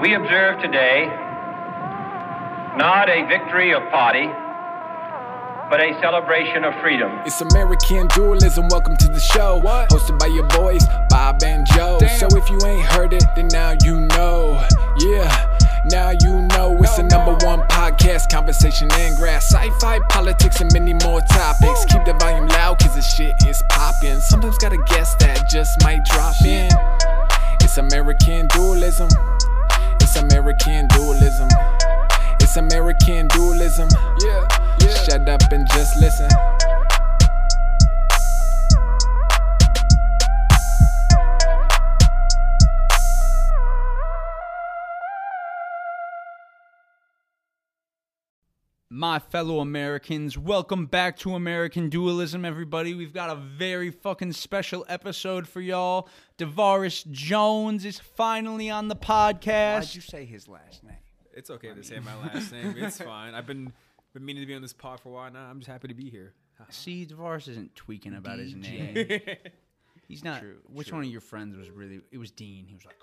We observe today not a victory of party, but a celebration of freedom. It's American dualism. Welcome to the show. What? Hosted by your boys, Bob and Joe. Damn. So if you ain't heard it, then now you know. Yeah, now you know. It's the number one podcast, conversation and grass, sci-fi, politics, and many more topics. Keep the volume loud, cause the shit is popping. Sometimes got a guest that just might drop in. It's American dualism. It's American dualism. It's American dualism. Yeah, yeah. Shut up and just listen. My fellow Americans, welcome back to American Dualism, everybody. We've got a very fucking special episode for y'all. Davarus Jones is finally on the podcast. Why'd you say his last name? It's okay to say my last name. It's fine. I've been been meaning to be on this pod for a while now. I'm just happy to be here. See, Davarus isn't tweaking about his name. He's not. True, which true. one of your friends was really? It was Dean. He was like,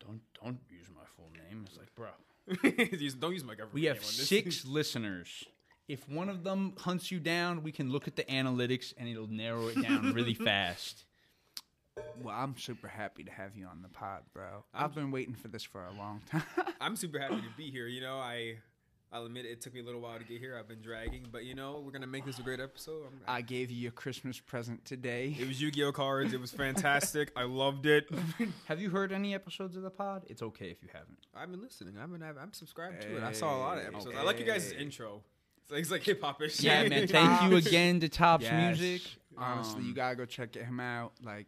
"Don't, don't use my full name." It's like, bro, Use- Don't use my government we name have on this. six listeners. If one of them hunts you down, we can look at the analytics and it'll narrow it down really fast. Well, I'm super happy to have you on the pod, bro. I've been waiting for this for a long time. I'm super happy to be here. You know, I I'll admit it took me a little while to get here. I've been dragging, but you know, we're gonna make this a great episode. I'm, I gave you a Christmas present today. it was Yu-Gi-Oh cards. It was fantastic. I loved it. Have you heard any episodes of the pod? It's okay if you haven't. I've been listening. I've been I'm subscribed to it. I saw a lot of episodes. I like you guys' okay. intro. It's like, it's like hip hop ish. Yeah, man. Thank you again to Tops Yes. Music. Honestly, Um, you gotta go check him out. Like,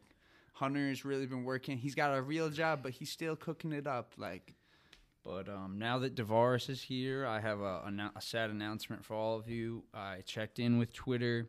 Hunter's really been working. He's got a real job, but he's still cooking it up. Like, But um, now that Davarus is here, I have a, annou- a sad announcement for all of you. I checked in with Twitter,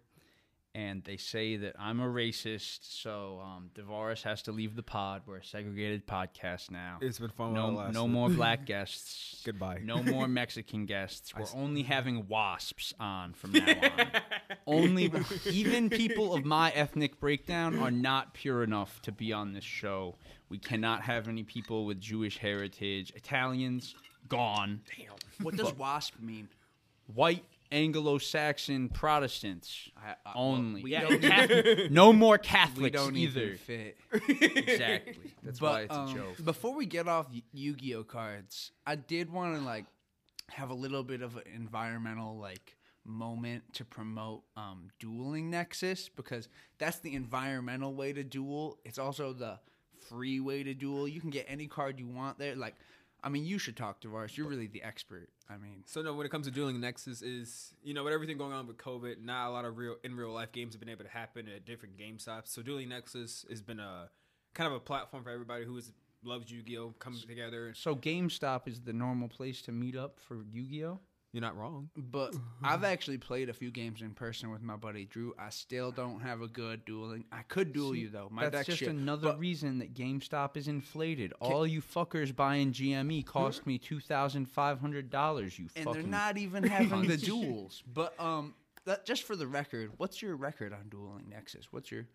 and they say that I'm a racist. So um, Davarus has to leave the pod. We're a segregated podcast now. It's been fun. No, lasted. no more black guests. Goodbye. No more Mexican guests. We're s- only having wasps on from now on. only even people of my ethnic breakdown are not pure enough to be on this show. We cannot have any people with Jewish heritage. Italians gone. Damn. what does WASP mean? White Anglo-Saxon Protestants I- I- only. we Yeah, don't- Catholic- no more Catholics We don't either. even fit. Exactly. That's why it's um, a joke. Before we get off Yu- Yu-Gi-Oh cards, I did want to like have a little bit of an environmental like moment to promote um, dueling Nexus because that's the environmental way to duel. It's also the free way to duel. You can get any card you want there. Like, I mean, you should talk to Vars. You're really the expert. I mean, So no, when it comes to dueling Nexus, is you know with everything going on with COVID, not a lot of real in real life games have been able to happen at different game stops. So dueling Nexus has been a kind of a platform for everybody who is loves Yu-Gi-Oh coming together. So GameStop is the normal place to meet up for Yu-Gi-Oh. You're not wrong. but I've actually played a few games in person with my buddy Drew. I still don't have a good dueling. I could duel you though. My That's just shit. another But- reason that GameStop is inflated. All you fuckers buying GME cost me two thousand five hundred dollars. You fuckers. and fucking. they're not even having the duels. But um, that, just for the record, what's your record on dueling Nexus? What's your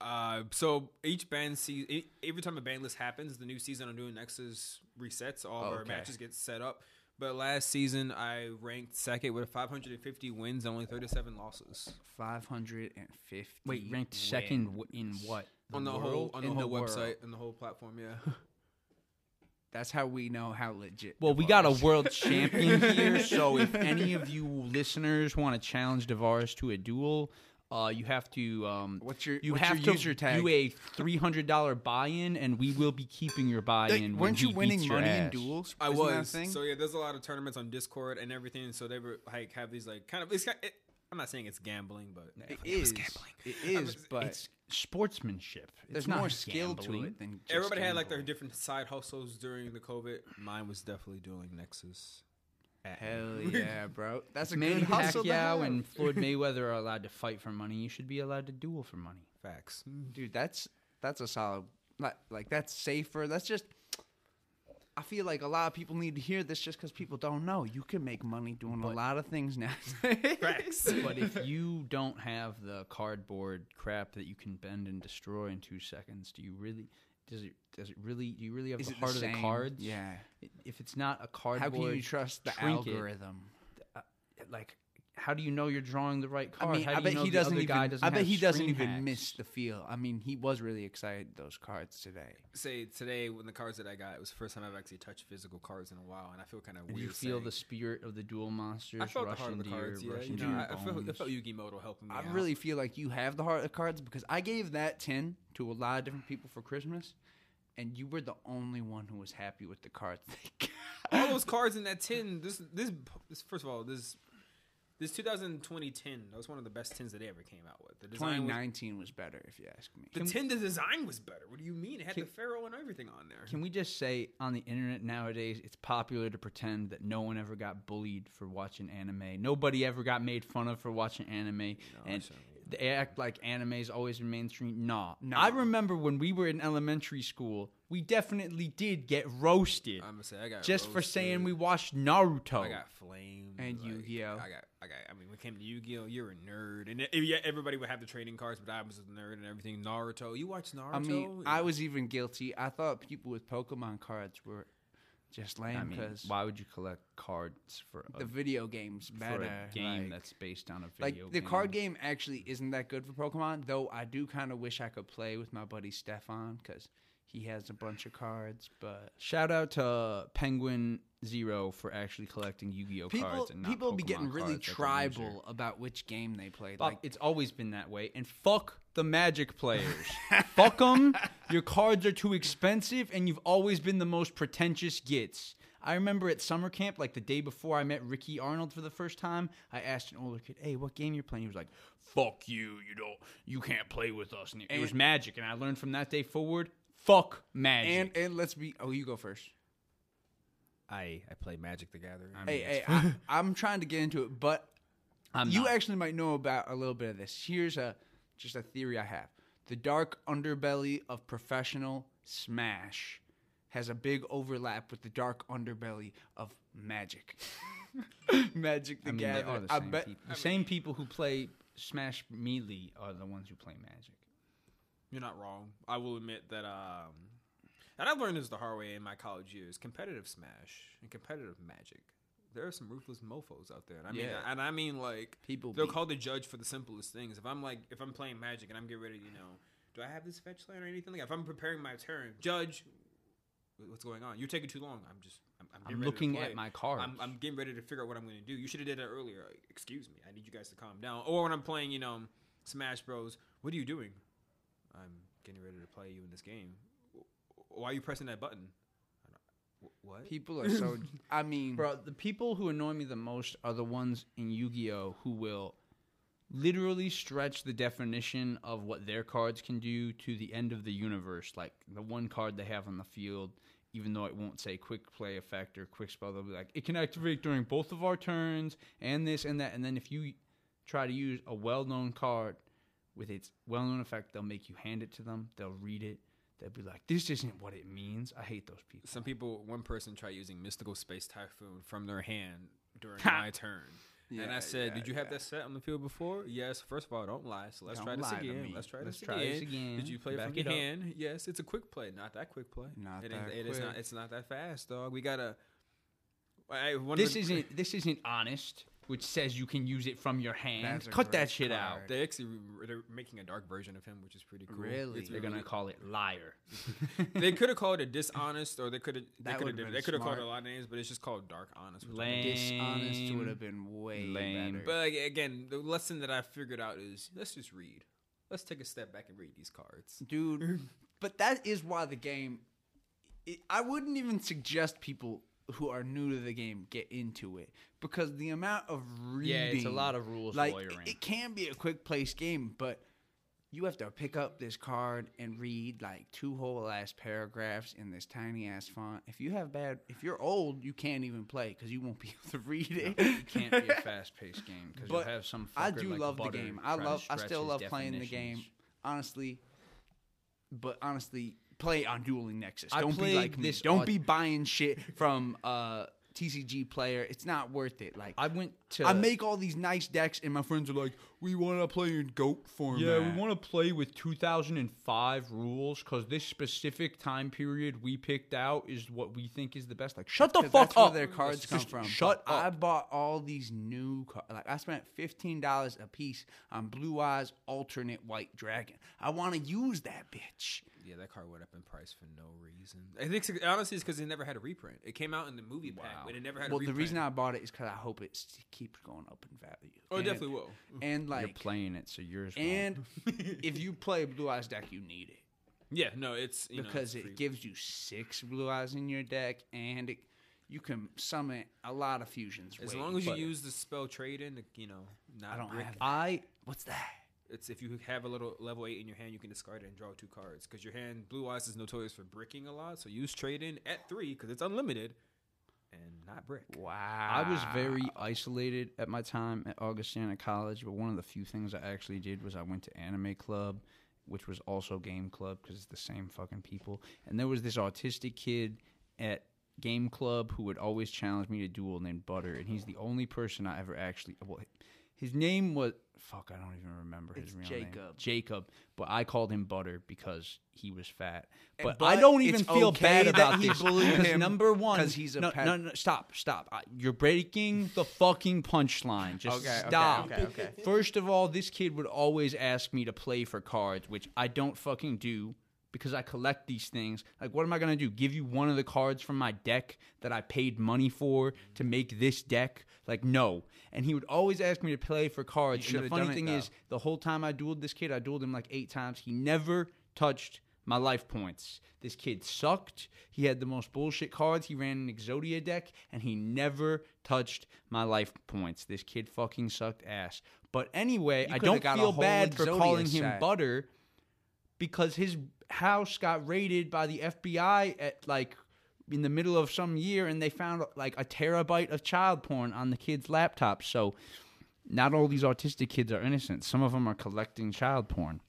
Uh, so each band see e- every time a ban list happens, the new season on dueling Nexus resets. All of our matches get set up. But last season, I ranked second with 550 wins, and only 37 losses five hundred and fifty? Wait, ranked second w- in what? on the whole world? on the In whole the world. website and the whole platform. Yeah. That's how we know how legit. Well, it we got a world champion here, so if any of you listeners want to challenge Davarus to a duel, uh, you have to. Um, What's your you what's have your to user tag? do a three hundred dollar buy-in, and we will be keeping your buy-in. when weren't you winning beats your money in duels? I Isn't that was. thing? So yeah, there's a lot of tournaments on Discord and everything. So they were like have these like kind of. It's it, I'm not saying it's gambling, but it is gambling. It is, but It's sportsmanship. It's there's not more skill to it than just everybody had like their different side hustles during the COVID. Mine was definitely dueling Nexus. Hell yeah, bro! That's a Manny good hustle to Pacquiao have. and Floyd Mayweather are allowed to fight for money. You should be allowed to duel for money. Facts. dude that's that's a solid like, like that's safer that's just i feel like a lot of people need to hear this just because people don't know you can make money doing a lot of things now Facts. But if you don't have the cardboard crap that you can bend and destroy in two seconds, do you really? Does it does it really? Do you really have Is the heart the of the cards? Yeah. If it's not a cardboard, How can you trust the trinket, algorithm? Uh, like, how do you know you're drawing the right card? I card? mean, how I bet you know he the doesn't other even. guy doesn't I bet he doesn't screen even miss the feel. I mean, he was really excited those cards today. Say today when the cards that I got, it was the first time I've actually touched physical cards in a while, and I feel kind of Did weird. you feel saying- the spirit of the duel monsters I felt the rush heart of the into cards. your, Yeah, rush you know, I, I felt I bones? felt Yugi Muto helping me. I out. really feel like you have the heart of cards because I gave that ten to a lot of different people for Christmas, and you were the only one who was happy with the cards all those cards in that tin. This, this, this. First of all, this, this 2020 tin. That was one of the best tins that they ever came out with. The design was, 2019 was better, if you ask me. the tin, the design was better. What do you mean? It had Can- the pharaoh and everything on there. Can we just say on the internet nowadays, it's popular to pretend that no one ever got bullied for watching anime. Nobody ever got made fun of for watching anime, and they act like anime's always been mainstream. Nah. No. I remember when we were in elementary school, we definitely did get roasted I'm gonna say I got just for saying we watched Naruto. I got flamed And like, Yu-Gi-Oh. I got, I got. I mean, when it came to Yu-Gi-Oh, you're a nerd, and it, yeah, everybody would have the trading cards, but I was a nerd and everything. Naruto, you watched Naruto? I mean, Yeah. I was even guilty. I thought people with Pokemon cards were just I lame mean, because why would you collect cards for a, the video game's for better. a game like- that's based on a video game. like video the card game? game actually isn't that good for Pokemon, though. I do kind of wish I could play with my buddy Stefan because he has a bunch of cards. But Shout out to uh, Penguin Zero for actually collecting Yu-Gi-Oh people cards and not people be getting really cards. That's tribal about which game they played. Fuck, Like it's always been that way. And fuck the Magic players. fuck them. Your cards are too expensive, and you've always been the most pretentious gits. I remember at summer camp, like the day before I met Ricky Arnold for the first time, I asked an older kid, "Hey, what game you're playing?" He was like, "Fuck you, you don't, you can't play with us." And it, it was Magic, and I learned from that day forward, fuck Magic. and and let's be. Oh, you go first. I I play Magic the Gathering. I mean, hey, hey, I, I'm trying to get into it, but I'm you not. actually might know about a little bit of this. Here's a just a theory I have: the dark underbelly of professional Smash has a big overlap with the dark underbelly of Magic. Magic the I mean, they Gathering. are the I same bet. people. The same people who play Smash Melee are the ones who play Magic. You're not wrong. I will admit that um and I've learned this the hard way in my college years. Competitive Smash and competitive Magic. There are some ruthless mofos out there. And I mean Yeah. and I mean like People they'll be- call the judge for the simplest things. If I'm like if I'm playing Magic and I'm getting ready, you know, do I have this fetch land or anything? Like if I'm preparing my turn, judge what's going on? You're taking too long. I'm just I'm, I'm, getting I'm ready to looking play. at my cards. I'm, I'm getting ready to figure out what I'm going to do. You should have did that earlier. Excuse me. I need you guys to calm down. Or when I'm playing, you know, Smash Bros. What are you doing? I'm getting ready to play you in this game. Why are you pressing that button? I What? People are so. I mean, Bro, the people who annoy me the most are the ones in Yu-Gi-Oh who will literally stretch the definition of what their cards can do to the end of the universe. Like the one card they have on the field, even though it won't say quick play effect or quick spell, they'll be like, it can activate during both of our turns and this and that. And then if you try to use a well-known card with its well-known effect, they'll make you hand it to them. They'll read it. They'll be like, this isn't what it means. I hate those people. Some people, one person tried using Mystical Space Typhoon from their hand during my turn. and I said, yeah, Did you have yeah. that set on the field before? Yes. First of all, don't lie. So let's Don't try this again. Let's try Let's this try again. this again. Did you play Back from it your up. hand? Yes, it's a quick play. Not that quick play. Not it that Is, it is not. quick. It's not that fast, dog. We gotta. I, one This the- isn't this isn't honest, which says you can use it from your hand. That's Cut that shit card. out. They actually they're making a dark version of him, which is pretty cool. Really? It's They're really- gonna call it liar. they could have called it dishonest, or they could have they That could have would've been they could have called it a lot of names, but it's just called dark honest. which Lame. dishonest would have been way Lame. better. But again, the lesson that I figured out is let's just read. Let's take a step back and read these cards. dude. but that is why the game. It, I wouldn't even suggest people who are new to the game get into it because the amount of reading. Yeah, it's a lot of rules Like lawyering. it, can be a quick place game, but you have to pick up this card and read like two whole ass paragraphs in this tiny ass font. If you have bad, if you're old, you can't even play because you won't be able to read it. It can't be a fast paced game because you'll have some. I do like love the game. I love. I still love playing the game. Honestly, but honestly, play on Dueling Nexus. I Don't be played like me. this Don't be buying shit from uh TCG player. It's not worth it. Like I went to. I make all these nice decks, and my friends are like, "We want to play in goat format." Yeah, we want to play with 2005 rules because this specific time period we picked out is what we think is the best. Like, shut the fuck that's where up. their cards come from. Shut But up. I bought all these new cards. Like I spent fifteen dollars a piece on Blue Eyes Alternate White Dragon. I want to use that bitch. Yeah, that card went up in price for no reason. I think honestly it's because it never had a reprint. It came out in the movie pack, but it never had a reprint. Well, the reason I bought it is because I hope it keeps going up in value. oh, it And- definitely will. And You're playing it, so yours. won't. and if you play Blue Eyes deck, you need it Yeah, no, it's you know, because it's it gives you six Blue Eyes in your deck, and it, you can summon a lot of fusions. as way long as you use the spell trade in, you know, not I don't brick. have that. I What's that? It's if you have a little level eight in your hand, you can discard it and draw two cards. Because your hand, Blue Eyes, is notorious for bricking a lot. So use trade in at three because it's unlimited and not brick. Wow. I was very isolated at my time at Augustana College, but one of the few things I actually did was I went to anime club, which was also game club because it's the same fucking people. And there was this autistic kid at game club who would always challenge me to duel named Butter, and he's the only person I ever actually. Well, his name was fuck. I don't even remember his It's real name. Jacob. Jacob, but I called him Butter because he was fat. But, but I don't even feel okay bad that about he this because him number one, 'cause he's a no, pet- no, no, stop, stop. I, you're breaking the fucking punchline. Just Okay, okay, stop. okay, okay. First of all, this kid would always ask me to play for cards, which I don't fucking do because I collect these things. Like, what am I gonna do? Give you one of the cards from my deck that I paid money for to make this deck? Like, no. And he would always ask me to play for cards. And the funny thing though. is, the whole time I dueled this kid, I dueled him like eight times. He never touched my life points. This kid sucked. He had the most bullshit cards. He ran an Exodia deck, and he never touched my life points. This kid fucking sucked ass. But anyway, I don't feel bad for Exodia calling him. Butter because his house got raided by the FBI at like in the middle of some year, and they found like a terabyte of child porn on the kid's laptop. So not all these autistic kids are innocent. Some of them are collecting child porn.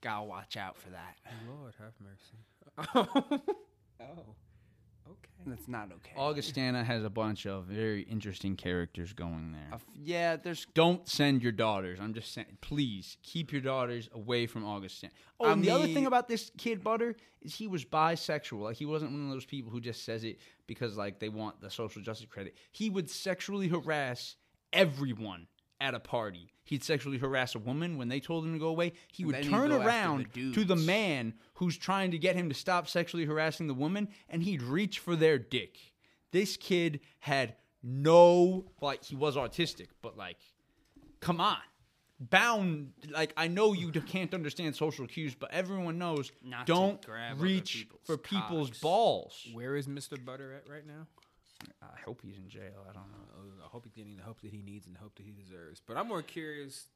Gotta watch out for that. Lord have mercy. oh, okay. That's not okay. Augustana has a bunch of very interesting characters going Uh, there. f- yeah, there's. Don't send your daughters. I'm just saying, please keep your daughters away from Augustana. Oh, I and the other thing about this kid Butter is he was bisexual. Like he wasn't one of those people who just says it because like they want the social justice credit. He would sexually harass everyone at a party. He'd sexually harass a woman when they told him to go away. He would he'd turn go after the around to the man who's trying to get him to stop sexually harassing the woman, and he'd reach for their dick. This kid had no like he was autistic, but like, come on, bound. Like I know you can't understand social cues, but everyone knows Not don't grab reach people's for people's cocks. balls. Where is Mr. Butter at right now? I hope he's in jail. I don't know. I hope he's getting the help that he needs and the help that he deserves. But I'm more curious.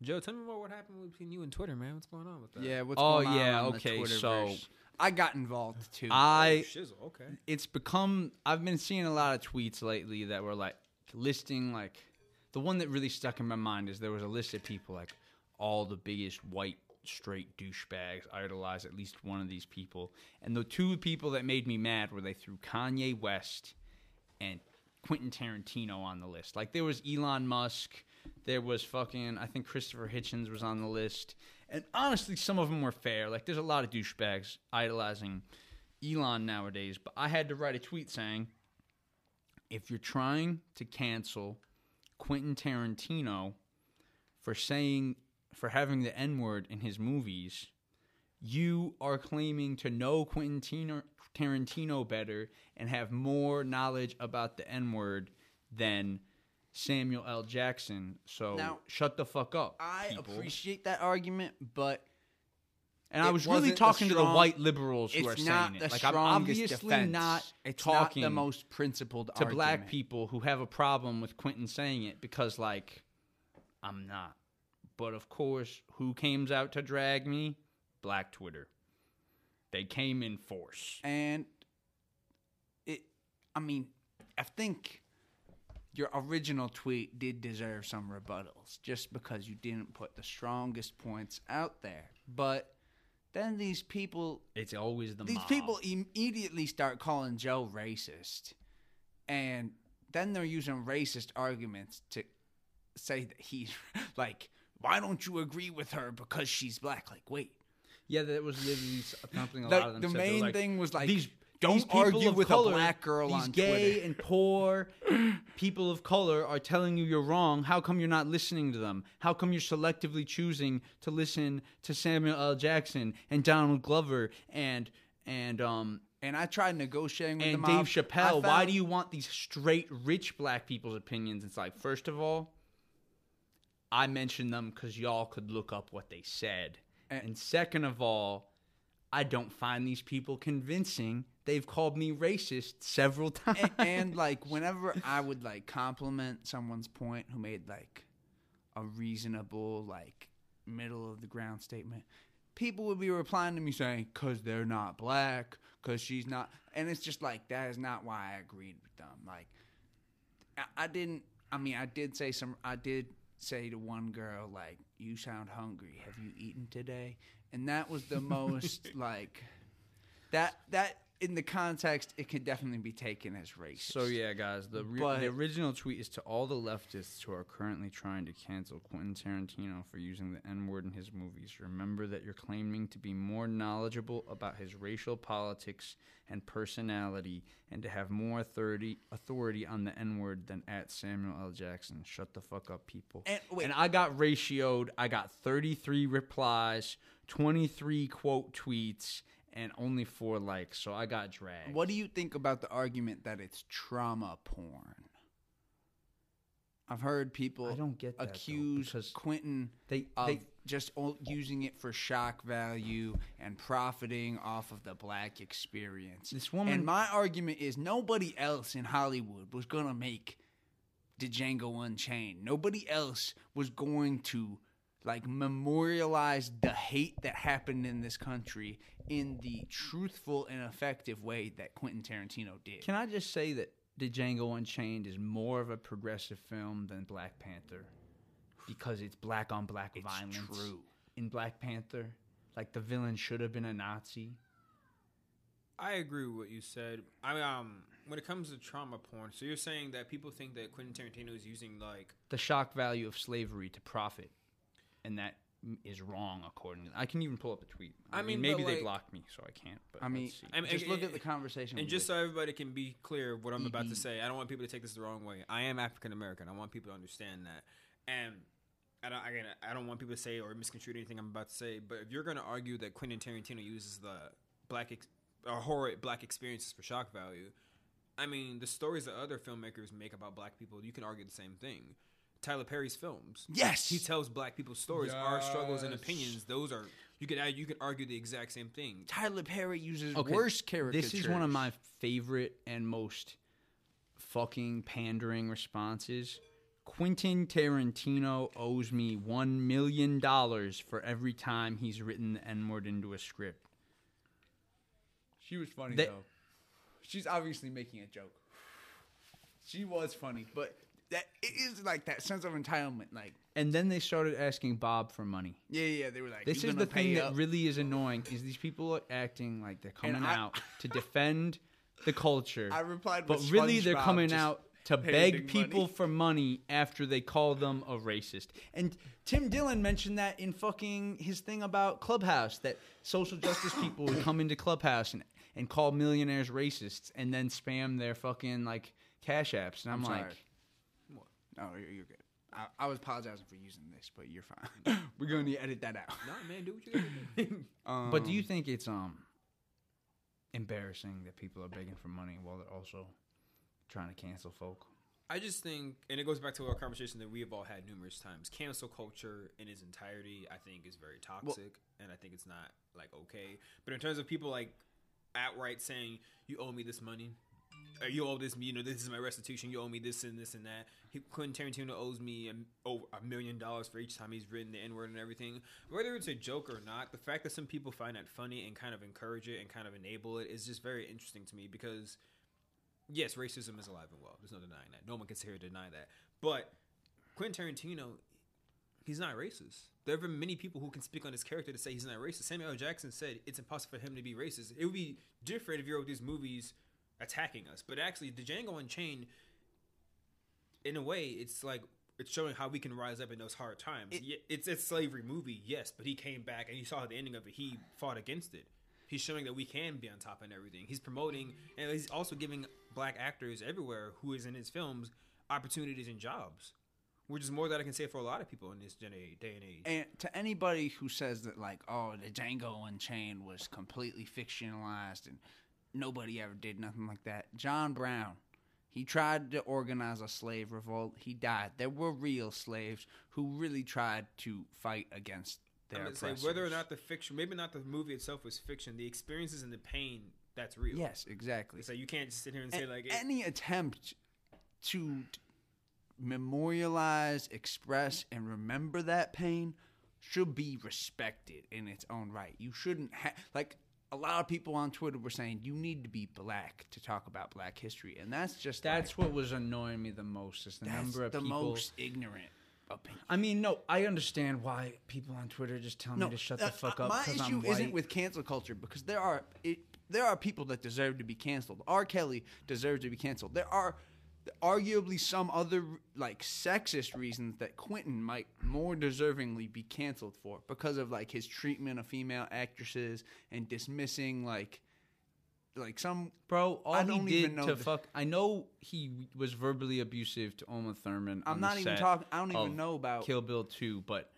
Joe, tell me more what happened between you and Twitter, man. What's going on with that? Yeah, what's Oh, going on yeah, on the okay, Twitterverse? so- I got involved too. I oh, Shizzle, okay. it's become I've been seeing a lot of tweets lately that were like listing like the one that really stuck in my mind is there was a list of people like all the biggest white straight douchebags idolize at least one of these people and the two people that made me mad were they threw Kanye West and Quentin Tarantino on the list. Like there was Elon Musk. There was fucking I think Christopher Hitchens was on the list. And honestly some of them were fair. Like there's a lot of douchebags idolizing Elon nowadays, but I had to write a tweet saying if you're trying to cancel Quentin Tarantino for saying for having the N-word in his movies, you are claiming to know Quentin Tarantino better and have more knowledge about the N-word than Samuel L. Jackson. So Now, shut the fuck up. I people. appreciate that argument, but And I was really wasn't the talking to the white liberals who are saying it. Like I'm obviously defense. not it's talking not the most principled to black people who have a problem with Quentin saying it because like I'm not. But of course, who came out to drag me? Black Twitter. They came in force. And it, I mean, I think your original tweet did deserve some rebuttals just because you didn't put the strongest points out there. But then these people, It's always the these mob. people immediately start calling Joe racist. and then they're using racist arguments to say that he's like, why don't you agree with her because she's black? Like, wait, Yeah, that was literally something a lot of them the said. Main like, thing was like, these don't these argue with color, a black girl these on gay Twitter. and poor people of color are telling you you're wrong. How come you're not listening to them? How come you're selectively choosing to listen to Samuel L. Jackson and Donald Glover and and um And I tried negotiating with and. Dave Chappelle? Why do you want these straight rich black people's opinions? It's like first of all, I mentioned them because y'all could look up what they said, And- second of all. I don't find these people convincing. They've called me racist several times. and, and like whenever I would like compliment someone's point who made like a reasonable like middle of the ground statement, people would be replying to me saying, "Cause they're not black, cause she's not," and it's just like that is not why I agreed with them. Like, I, I didn't. I mean, I did say some. I did say to one girl like, "You sound hungry. Have you eaten today?" And that was the most like that that in the context it could definitely be taken as racist. So yeah, guys, the re- But- the original tweet is to all the leftists who are currently trying to cancel Quentin Tarantino for using the N word in his movies. Remember that you're claiming to be more knowledgeable about his racial politics and personality, and to have more authority authority on the N word than at Samuel L. Jackson. Shut the fuck up, people. And- wait. and I got ratioed. I got 33 replies, 23 quote tweets. And only four likes, so I got dragged. What do you think about the argument that it's trauma porn? I've heard people I don't get that, accuse because Quentin they- of they- just using it for shock value and profiting off of the black experience. This woman- and my argument is nobody else in Hollywood was gonna make the Django Unchained. Nobody else was going to like memorialize the hate that happened in this country in the truthful and effective way that Quentin Tarantino did. Can I just say that The Django Unchained is more of a progressive film than Black Panther because it's black on black It's violence. true. In Black Panther, like the villain should have been a Nazi. I agree with what you said. I mean, um, when it comes to trauma porn, so you're saying that people think that Quentin Tarantino is using like The shock value of slavery to profit, and that is wrong according. to I can even pull up a tweet. I, I mean, mean, but, maybe they blocked me, so I can't. But I mean, let's see. I mean, just and- look at the conversation. And just so everybody can be clear of what I'm about to mm-hmm. say, I don't want people to take this the wrong way. I am African American. I want people to understand that. And I don't, again, I don't want people to say or misconstrue anything I'm about to say. But if you're going to argue that Quentin Tarantino uses the black ex- or horror black experiences for shock value, I mean, the stories that other filmmakers make about black people, you can argue the same thing. Tyler Perry's films, Yes! he tells black people's stories, our struggles and opinions. Those are you could you could argue the exact same thing. Tyler Perry uses Okay, worse caricatures. This is one of my favorite and most fucking pandering responses. Quentin Tarantino owes me one million dollars for every time he's written the N word into a script. She was funny They- though. She's obviously making a joke. She was funny, but that it is like that sense of entitlement. Like, And then they started asking Bob for money. yeah, yeah, they were like, This is the thing pay that really is annoying is these people are acting like they're coming I- out to defend the culture. I replied, but really they're SpongeBob coming out to beg people money. for money after they call them a racist. And Tim Dillon mentioned that in fucking his thing about Clubhouse that social justice people would come into Clubhouse and, and call millionaires racists and then spam their fucking like cash apps. And I'm, I'm like. No, you're, you're good. I, I was apologizing for using this, but you're fine. We're going to edit that out. Nah, man, do what you gotta do. Um, but do you think it's um embarrassing that people are begging for money while they're also trying to cancel folk? I just think, and it goes back to our conversation that we have all had numerous times. Cancel culture in its entirety, I think, is very toxic, and I think it's not like okay. But in terms of people like outright saying, "You owe me this money," or Uh, "You owe this, you know, this is my restitution. You owe me this and this and that." He, Quentin Tarantino owes me a, over a million dollars for each time he's written the N word and everything. Whether it's a joke or not, the fact that some people find that funny and kind of encourage it and kind of enable it is just very interesting to me because yes, racism is alive and well. There's no denying that. No one can sit here deny that. But Quentin Tarantino, he's not racist. There have been many people who can speak on his character to say he's not racist. Samuel L. Jackson said it's impossible for him to be racist. It would be different if you wrote these movies attacking us. But actually, the Django Unchained, in a way, it's like it's showing how we can rise up in those hard times. Ye- it's a slavery movie, yes, but he came back and you saw the ending of it. He fought against it. He's showing that we can be on top and everything. He's promoting and he's also giving black actors everywhere who is in his films opportunities and jobs, which is more that I can say for a lot of people in this gen- day and age. And to anybody who says that, like, oh, the Django Unchained was completely fictionalized and nobody ever did nothing like that, John Brown, he tried to organize a slave revolt. He died. There were real slaves who really tried to fight against their I'm say whether or not the fiction, maybe not the movie itself was fiction, the experiences and the pain that's real. Yes, exactly. So you can't just sit here and say like, it, any attempt to memorialize, express, and remember that pain should be respected in its own right. You shouldn't have like a lot of people on Twitter were saying you need to be black to talk about black history, and that's just That's like, what was annoying me the most is the number of the people. most ignorant opinion. I mean, no, I understand why people on Twitter just tell me to shut the uh, fuck uh, up. My issue I'm isn't white. with cancel culture because there are it, there are people that deserve to be canceled. R. Kelly deserves to be canceled. There are arguably some other like sexist reasons that Quentin might more deservingly be canceled for because of like his treatment of female actresses and dismissing like like some Bro, all I he don't did even know to fuck. I know he was verbally abusive to Uma Thurman. I'm not even talking- I don't even know about- Kill Bill 2, but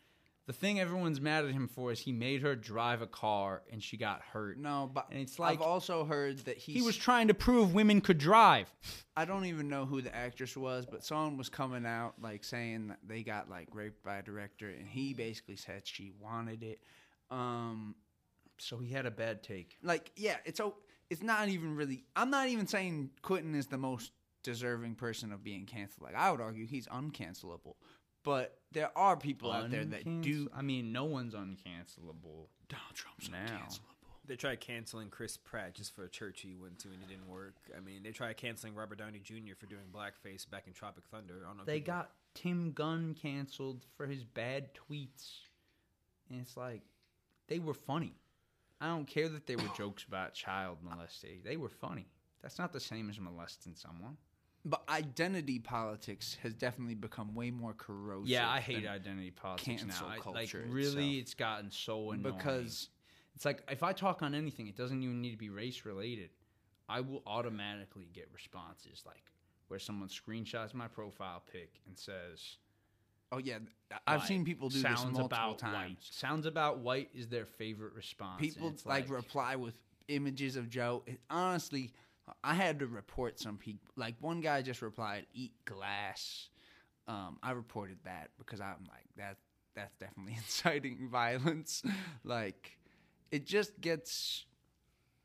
the thing everyone's mad at him for is he made her drive a car and she got hurt. no, but And it's like- I've also heard that he he was trying to prove women could drive. I don't even know who the actress was, but someone was coming out like saying that they got like raped by a director, and he basically said she wanted it. Um, So he had a bad take. like yeah, it's o- it's not even really. I'm not even saying Quentin is the most deserving person of being canceled. Like I would argue he's uncancelable, but there are people out there that do. I mean, no one's uncancelable. Donald Trump's Now. uncancelable. they tried canceling Chris Pratt just for a church he went to and it didn't work. I mean, they tried canceling Robert Downey Jr. for doing blackface back in Tropic Thunder. I don't know. if They people- got Tim Gunn canceled for his bad tweets. And it's like, they were funny. I don't care that they were jokes about child molestation. They were funny. That's not the same as molesting someone. But identity politics has definitely become way more corrosive. Yeah, I hate identity politics cancel now. I- like really, itself. it's gotten so annoying because it's like if I talk on anything, it doesn't even need to be race related. I will automatically get responses like where someone screenshots my profile pic and says, oh yeah, I've like, seen people do this sounds multiple about times. White. Sounds about white is their favorite response. people it's like, reply with images of Joe. It, honestly, I had to report some people. Like one guy just replied, "Eat glass." Um, I reported that because I'm like that. That's definitely inciting violence. like, it just gets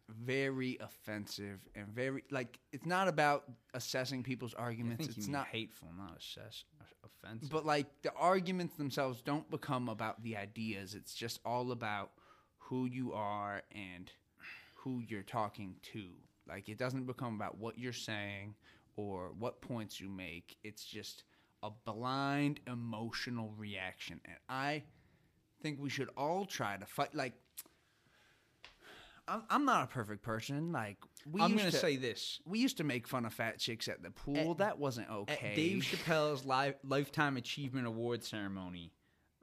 very offensive and very like. It's not about assessing people's arguments. It's not hateful, not assess, offensive. but like the arguments themselves don't become about the ideas. It's just all about who you are and who you're talking to. Like it doesn't become about what you're saying or what points you make. It's just a blind emotional reaction. And I think we should all try to fight like I'm, I'm not a perfect person. Like we I'm gonna say this: we used to make fun of fat chicks at the pool. that wasn't at okay. Dave Chappelle's li- lifetime achievement award ceremony,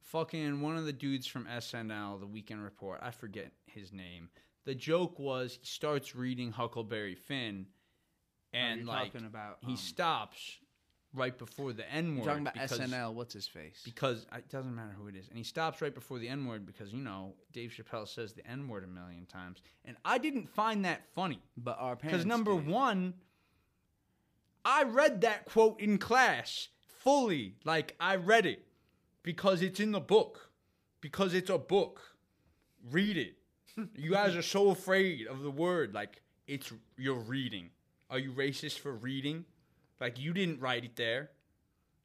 fucking one of the dudes from SNL, The Weekend Report, I forget his name. The joke was he starts reading Huckleberry Finn, and you're like talking about, he um, stops right before the N word. talking about because, SNL. What's his face? because it doesn't matter who it is, and he stops right before the N word because you know Dave Chappelle says the N word a million times, and I didn't find that funny. But our parents. Because number did. one, I read that quote in class fully. Like I read it because it's in the book. Because it's a book. Read it. You guys are so afraid of the word. Like it's you're reading. Are you racist for reading? Like you didn't write it there.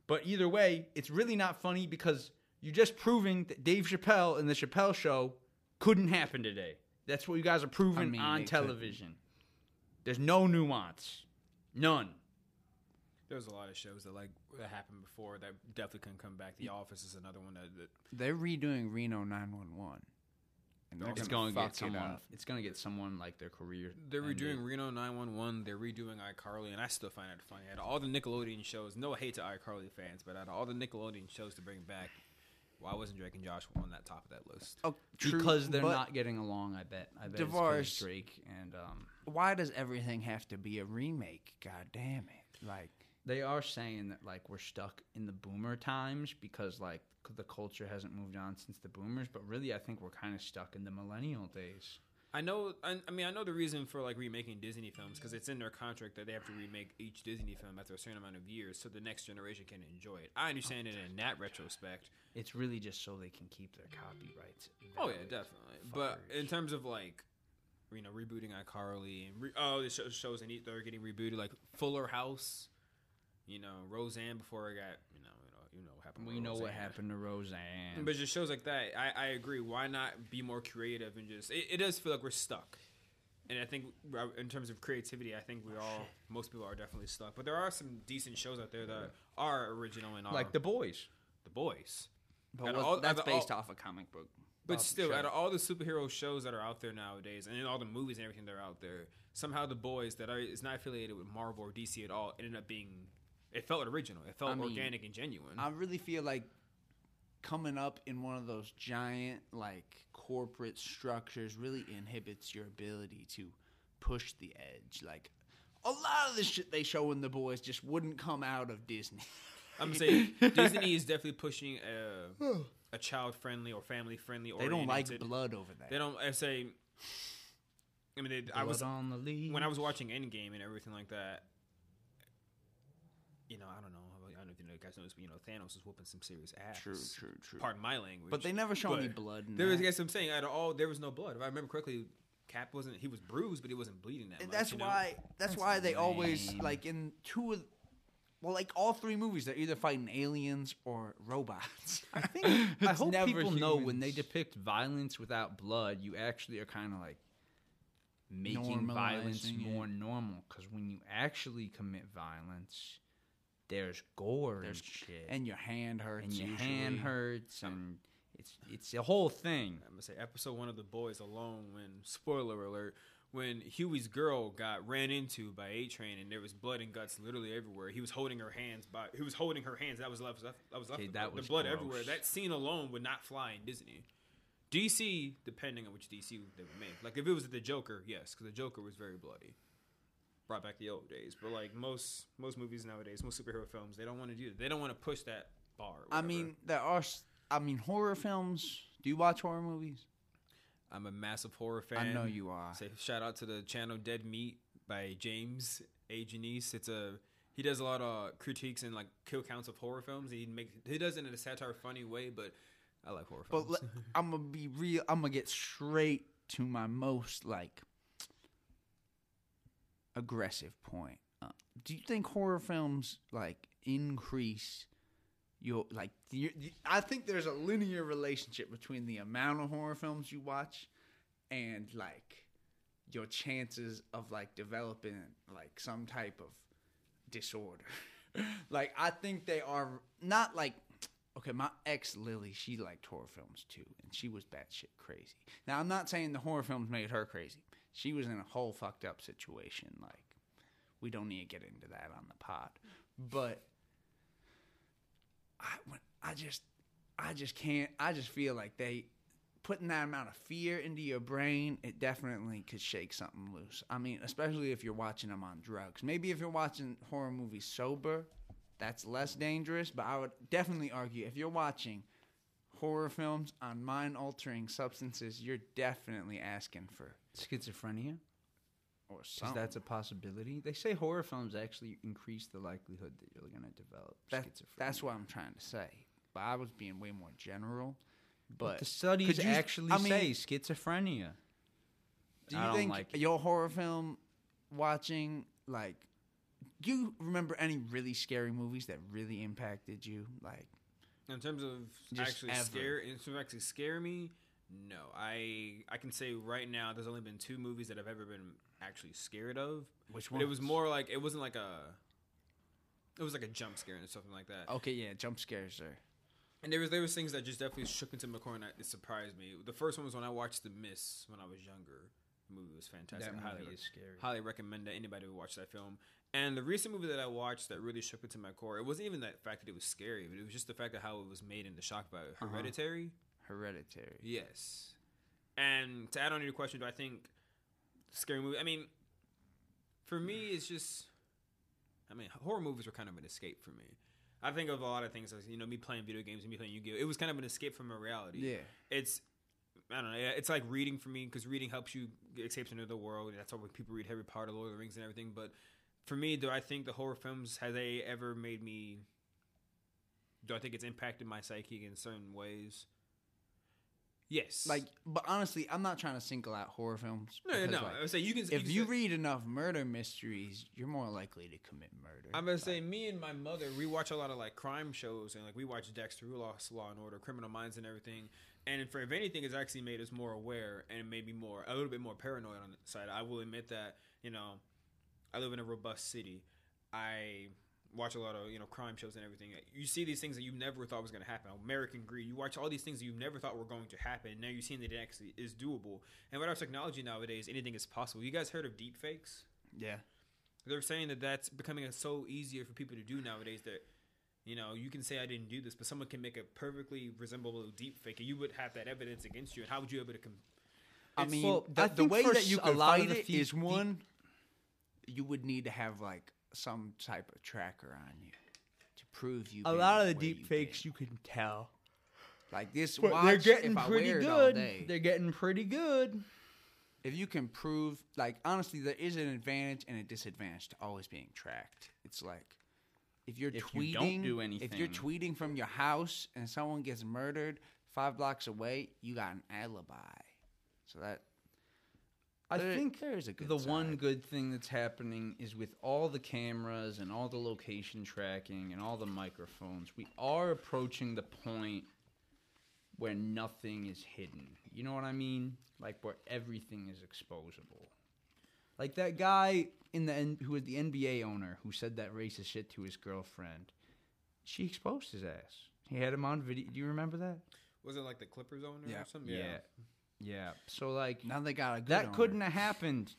But either way, it's really not funny because you're just proving that Dave Chappelle and the Chappelle show couldn't happen today. That's what you guys are proving mean, on it couldn't. television. There's no nuance. None. There's a lot of shows that like that happened before that definitely couldn't come back. The Office is another one that, that they're redoing Reno 911. And they're It's gonna going to fuck get someone. it up. It's going to get someone like their career. They're ended. redoing Reno 911. They're redoing iCarly, and I still find it funny. Out of all the Nickelodeon shows, no hate to iCarly fans, but out of all the Nickelodeon shows to bring back, why wasn't Drake and Josh on that top of that list? Oh, true, because they're not getting along. I bet. I bet it's 'cause Divorce- Drake and um. Why does everything have to be a remake? God damn it! Like They are saying that like we're stuck in the boomer times because like the culture hasn't moved on since the boomers, but really I think we're kind of stuck in the millennial days. I know. I, I mean, I know the reason for like remaking Disney films because it's in their contract that they have to remake each Disney film after a certain amount of years, so the next generation can enjoy it. I understand it in that retrospect. It's really just so they can keep their copyrights. Oh yeah, definitely. But in terms of like, you know, rebooting iCarly and re- oh, the show, shows they need, they're getting rebooted, like Fuller House. You know, Roseanne before I got you know you know you know what happened. we know what happened to Roseanne. But just shows like that, I, I agree. Why not be more creative and just? It, it does feel like we're stuck. And I think uh, in terms of creativity, I think we all, most people are definitely stuck. But there are some decent shows out there that are original and are like the boys. the boys. but all- that's of all- based off a comic book. But still, show. out of all the superhero shows that are out there nowadays, and in all the movies and everything that are out there, somehow the boys that are is not affiliated with Marvel or DC at all ended up being. It felt original. It felt I mean, organic and genuine. I really feel like coming up in one of those giant like corporate structures really inhibits your ability to push the edge. Like a lot of the shit they show in the boys just wouldn't come out of Disney. I'm saying Disney is definitely pushing a, a child friendly or family friendly. they don't like blood over there. They don't. I say. I mean, they, I was on the lead. when I was watching Endgame and everything like that. You know, I don't know. I don't know if you know, guys know this, but you know, Thanos is whooping some serious ass. True, true, true. Pardon my language. But they never show any blood in There was, that. guess I'm saying, of all, there was no blood. If I remember correctly, Cap wasn't. He was bruised, but he wasn't bleeding that And much. that's you know? why. That's, That's why they always like in two of, well, like all three movies, they're either fighting aliens or robots. I think I hope people know when they depict violence without blood, you actually are kind of like making violence more it. normal. Because when you actually commit violence, there's gore There's- and shit, and your hand hurts. and your usually. hand hurts, and it's it's a whole thing. I'm gonna say episode one of the boys alone. When spoiler alert, when Hughie's girl got ran into by A Train and there was blood and guts literally everywhere. He was holding her hands by. He was holding her hands. That was left. That was left. Okay, with that the was blood gross. everywhere. That scene alone would not fly in Disney. DC, depending on which DC they would make. Like if it was the Joker, yes, because the Joker was very bloody. Brought back the old days, but like most most movies nowadays, most superhero films, they don't want to do that. They don't want to push that bar. I mean, there are. I mean, horror films. Do you watch horror movies? I'm a massive horror fan. I know you are. Say shout out to the channel Dead Meat by James A. Janisse. It's a he does a lot of critiques and like kill counts of horror films. He make he does it in a satire funny way, but I like horror But films. le- I'm gonna be real. I'm gonna get straight to my most like aggressive point. Uh, do you think horror films like increase your like? I think there's a linear relationship between the amount of horror films you watch and like your chances of like developing like some type of disorder. like I think they are not like okay, my ex Lily, she liked horror films too, and she was batshit crazy. Now I'm not saying the horror films made her crazy. She was in a whole fucked up situation. Like we don't need to get into that on the pod, but I I just I just can't. I just feel like they putting that amount of fear into your brain, it definitely could shake something loose. I mean, especially if you're watching them on drugs. Maybe if you're watching horror movies sober, that's less dangerous. But I would definitely argue if you're watching horror films on mind altering substances, you're definitely asking for Schizophrenia, or because something. that's a possibility. They say horror films actually increase the likelihood that you're going to develop That- schizophrenia. that's what I'm trying to say. But I was being way more general. But the studies could you- actually I mean, say schizophrenia. Do I you don't think like your horror film watching like do you remember any really scary movies that really impacted you? Like in terms of actually ever. scare, in terms of actually scare me, no. I I can say right now, there's only been two movies that I've ever been actually scared of. which one? it was more like it wasn't like a. It was like a jump scare and something like that. Okay, yeah, jump scares are And there was there was things that just definitely shook into my core and that it surprised me. The first one was when I watched The Mist when I was younger. The movie was fantastic. That highly, is scary. highly recommend that anybody would watch that film. And the recent movie that I watched that really shook into my core, it wasn't even that fact that it was scary, but it was just the fact of how it was made and the shock about it. Uh-huh. Hereditary. Yes. And to add on to your question, do I think scary movie? I mean, for me, it's just. I mean, horror movies were kind of an escape for me. I think of a lot of things like, you know, me playing video games and me playing Yu-Gi-Oh. It was kind of an escape from a reality. Yeah. It's. I don't know. It's like reading for me because reading helps you escape into the world. That's why people read Harry Potter, Lord of the Rings, and everything. But for me, do I think the horror films have they ever made me? Do I think it's impacted my psyche in certain ways? Yes. Like, but honestly, I'm not trying to single out horror films. No, no, like, I would say you can. if can you say- read enough murder mysteries, you're more likely to commit murder. I'm gonna say me and my mother, we watch a lot of like crime shows and like we watch Dexter, we lost Law and Order, Criminal Minds, and everything. And for if anything, it's actually made us more aware and maybe more a little bit more paranoid on the side. I will admit that you know, I live in a robust city. I watch a lot of you know crime shows and everything. You see these things that you never thought was going to happen. American Greed. You watch all these things that you never thought were going to happen. Now you're seeing that it actually is doable. And with our technology nowadays, anything is possible. You guys heard of deep fakes? yeah. they're saying that that's becoming so easier for people to do nowadays that you know you can say I didn't do this, but someone can make a perfectly resemblable deep fake, and you would have that evidence against you. And how would you be able to? Com- I mean, well, the, I the way that you s- a could lot fight the is one. You would need to have like some type of tracker on you to prove you. A lot of the deep you fakes been. you can tell. like this But watch. they're getting if I pretty wear it all good. day, They're getting pretty good. if you can prove, like honestly, there is an advantage and a disadvantage to always being tracked. It's like if you're If tweeting, you don't do if you're tweeting from your house and someone gets murdered five blocks away, you got an alibi. So that I There- think there is a good the one good thing that's happening is with all the cameras and all the location tracking and all the microphones, we are approaching the point where nothing is hidden. You know what I mean? Like where everything is exposable. Like that guy in the N- who was the NBA owner who said that racist shit to his girlfriend. She exposed his ass. He had him on video. Do you remember that? was it like the Clippers owner Yeah. or something? Yeah. Yeah. So like now they got a good that owner. couldn't have happened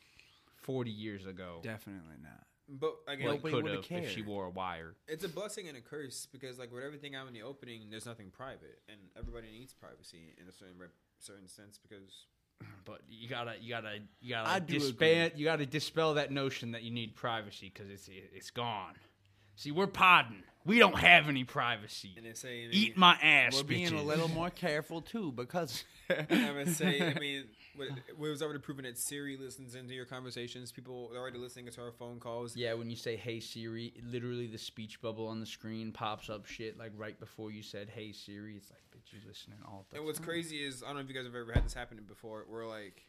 40 years ago. definitely not. But again, Well, Nobody could would've have if she wore a wire. it's a blessing and a curse because like with everything out in the opening, there's nothing private, and everybody needs privacy in a certain rep- certain sense because But you gotta, you gotta, you gotta I do dispel, you gotta dispel that notion that you need privacy because it's it's gone. See, we're podding. We don't have any privacy. and they say Eat my ass, We're being a little more careful too because I would say, I mean, what- it was already proven that Siri listens into your conversations. People are already listening to our phone calls. Yeah, when you say "Hey Siri," literally the speech bubble on the screen pops up shit like right before you said "Hey Siri." It's like, bitch, you're listening all the And what's crazy is I don't know if you guys have ever had this happen before, where like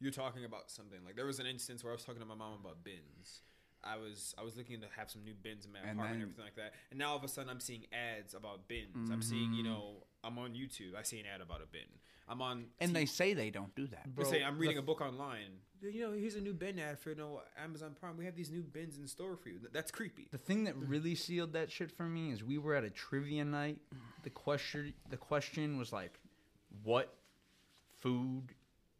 you're talking about something. Like there was an instance where I was talking to my mom about bins. I was I was looking to have some new bins in my And apartment and everything like that. And now all of a sudden I'm seeing ads about bins. I'm seeing you Mm-hmm. know I'm on YouTube. I see an ad about a bin. I'm on and T- they say they don't do that. They say I'm reading a book online. You know, here's a new bin ad for you know Amazon Prime. We have these new bins in store for you. That's creepy. The thing that really sealed that shit for me is we were at a trivia night. The question the question was like, what food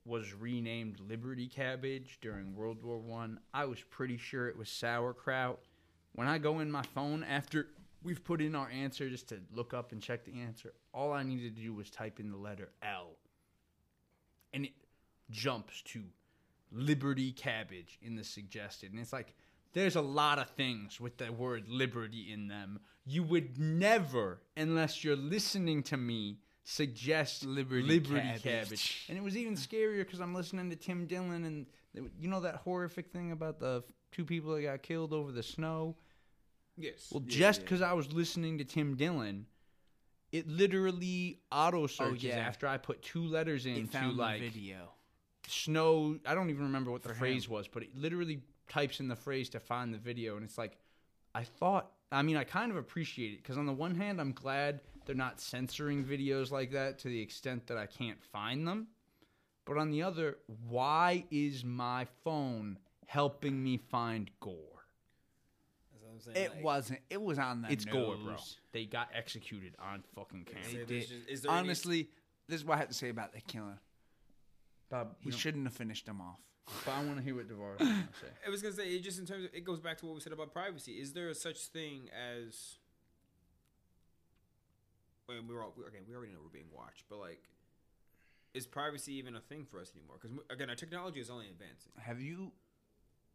was renamed Liberty Cabbage during World War One? I? I was pretty sure it was sauerkraut. When I go in my phone after we've put in our answer just to look up and check the answer, all I needed to do was type in the letter L. And it jumps to Liberty Cabbage in the suggested. And it's like, there's a lot of things with the word liberty in them. You would never, unless you're listening to me, suggest Liberty Liberty, Cabbage. Cabbage. And it was even scarier because I'm listening to Tim Dillon, and you know that horrific thing about the two people that got killed over the snow? Yes. Well, just because I was listening to Tim Dillon, it literally auto oh, searches yeah. after I put two letters It into found like video. snow. I don't even remember what the For phrase him. was, but it literally types in the phrase to find the video, and it's like, I thought. I mean, I kind of appreciate it because on the one hand, I'm glad they're not censoring videos like that to the extent that I can't find them. But on the other, why is my phone helping me find gore? As I'm saying. It Like, wasn't. It was on the It's gore, bro. They got executed on fucking camera. They there's did. just- is there any- Honestly, this is what I have to say about the killer. Bob, He shouldn't have finished him off. But I want to hear what Devar has to say. I was gonna say it just in terms of it goes back to what we said about privacy. Is there a such thing as? Well, we were all, again. We already know we're being watched, but like, is privacy even a thing for us anymore? Because again, our technology is only advancing. Have you?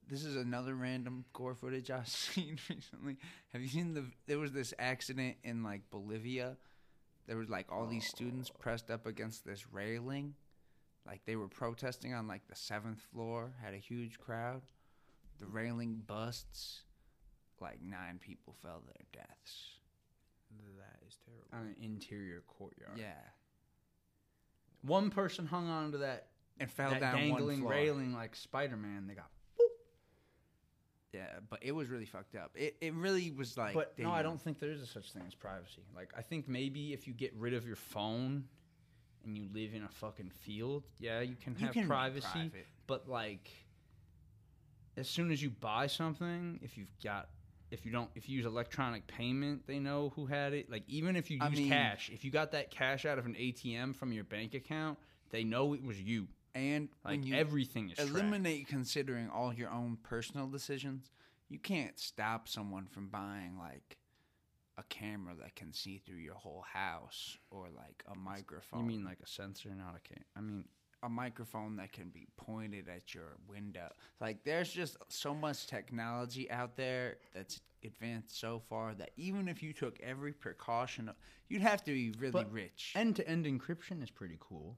This is another random gore footage I've seen recently. Have you seen the? There was this accident in like Bolivia. There was like all these students oh. pressed up against this railing, like they were protesting on like the seventh floor. Had a huge crowd. The railing busts. Like nine people fell to their deaths. That is terrible. On an interior courtyard. Yeah, One person hung on to that, and fell that down dangling railing like Spider Man. They got. Yeah, but it was really fucked up. It it really was like. but no, I don't think there is a such thing as privacy. Like, I think maybe if you get rid of your phone and you live in a fucking field, yeah, you can You have can privacy. But like, as soon as you buy something, if you've got, if you don't, if you use electronic payment, they know who had it. Like, even if you I use mean- cash, if you got that cash out of an ATM from your bank account, they know it was you. And Like when you everything is tracked. eliminate considering all your own personal decisions, you can't stop someone from buying like a camera that can see through your whole house or like a microphone. You mean like a sensor, not a cam? I mean, a microphone that can be pointed at your window? Like there's just so much technology out there that's advanced so far that even if you took every precaution, you'd have to be really But rich. end to end encryption is pretty cool.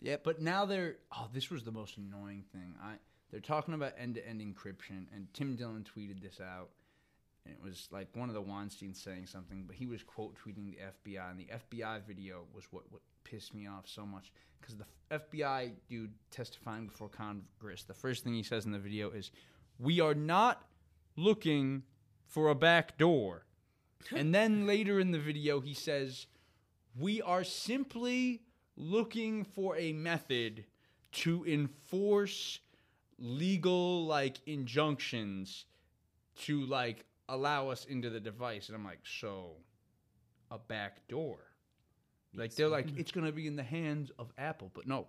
Yeah, But now they're oh, this was the most annoying thing. I they're talking about end to end encryption, and Tim Dillon tweeted this out, and it was like one of the Weinstein saying something, but he was quote tweeting the FBI, and the FBI video was what what pissed me off so much. Because the FBI dude testifying before Congress, the first thing he says in the video is, "We are not looking for a back door," and then later in the video he says, "We are simply." looking for a method to enforce legal like injunctions to like allow us into the device. And i'm like so a back door like they're like it's mm-hmm. going to be in the hands of apple but no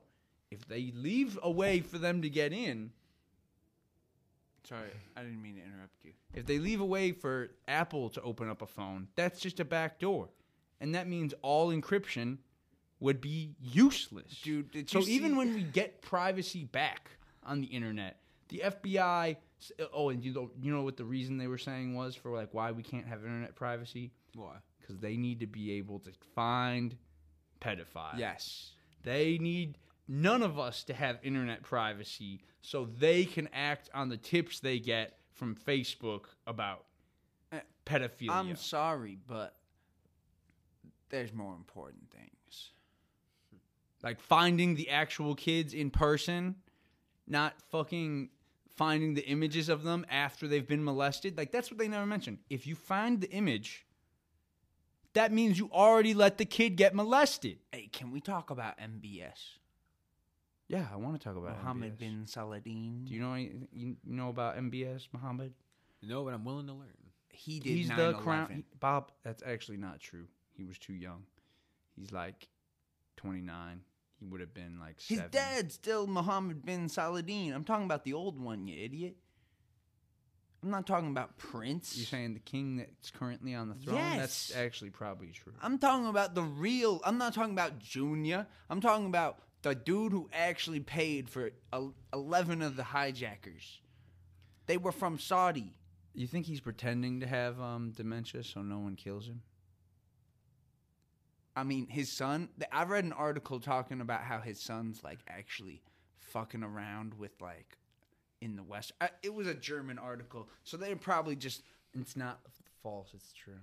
if they leave a way for them to get in Sorry, I didn't mean to interrupt you. if they leave a way for apple to open up a phone that's just a back door and that means all encryption would be useless Dude, did so even when we get privacy back on the internet, the FBI. Uh, oh, and you know, you know what the reason they were saying was for like why we can't have internet privacy? Why? Because they need to be able to find pedophiles. Yes. They need none of us to have internet privacy so they can act on the tips they get from Facebook about Uh, pedophilia. I'm sorry, but there's more important things. like finding the actual kids in person, not fucking finding the images of them after they've been molested. Like that's what they never mention. If you find the image, that means you already let the kid get molested. Hey, can we talk about MBS? Yeah, I want to talk about Mohammed MBS. bin Saladin. Do you know any- you you know about MBS, Muhammad? No, but I'm willing to learn. he did He's 9/11. the crown. Bob, that's actually not true. He was too young. He's like 29. He would have been like His seven. dad's still Mohammed bin Saladin. I'm talking about the old one, you idiot. I'm not talking about Prince. You're saying the king that's currently on the throne? Yes. That's actually probably true. I'm talking about the real. I'm not talking about Junior. I'm talking about the dude who actually paid for 11 of the hijackers. They were from Saudi. You think he's pretending to have um, dementia so no one kills him? I mean, his son. I've read an article talking about how his son's like actually fucking around with like in the West. I, it was a German article, so they're probably just. It's not false. It's true.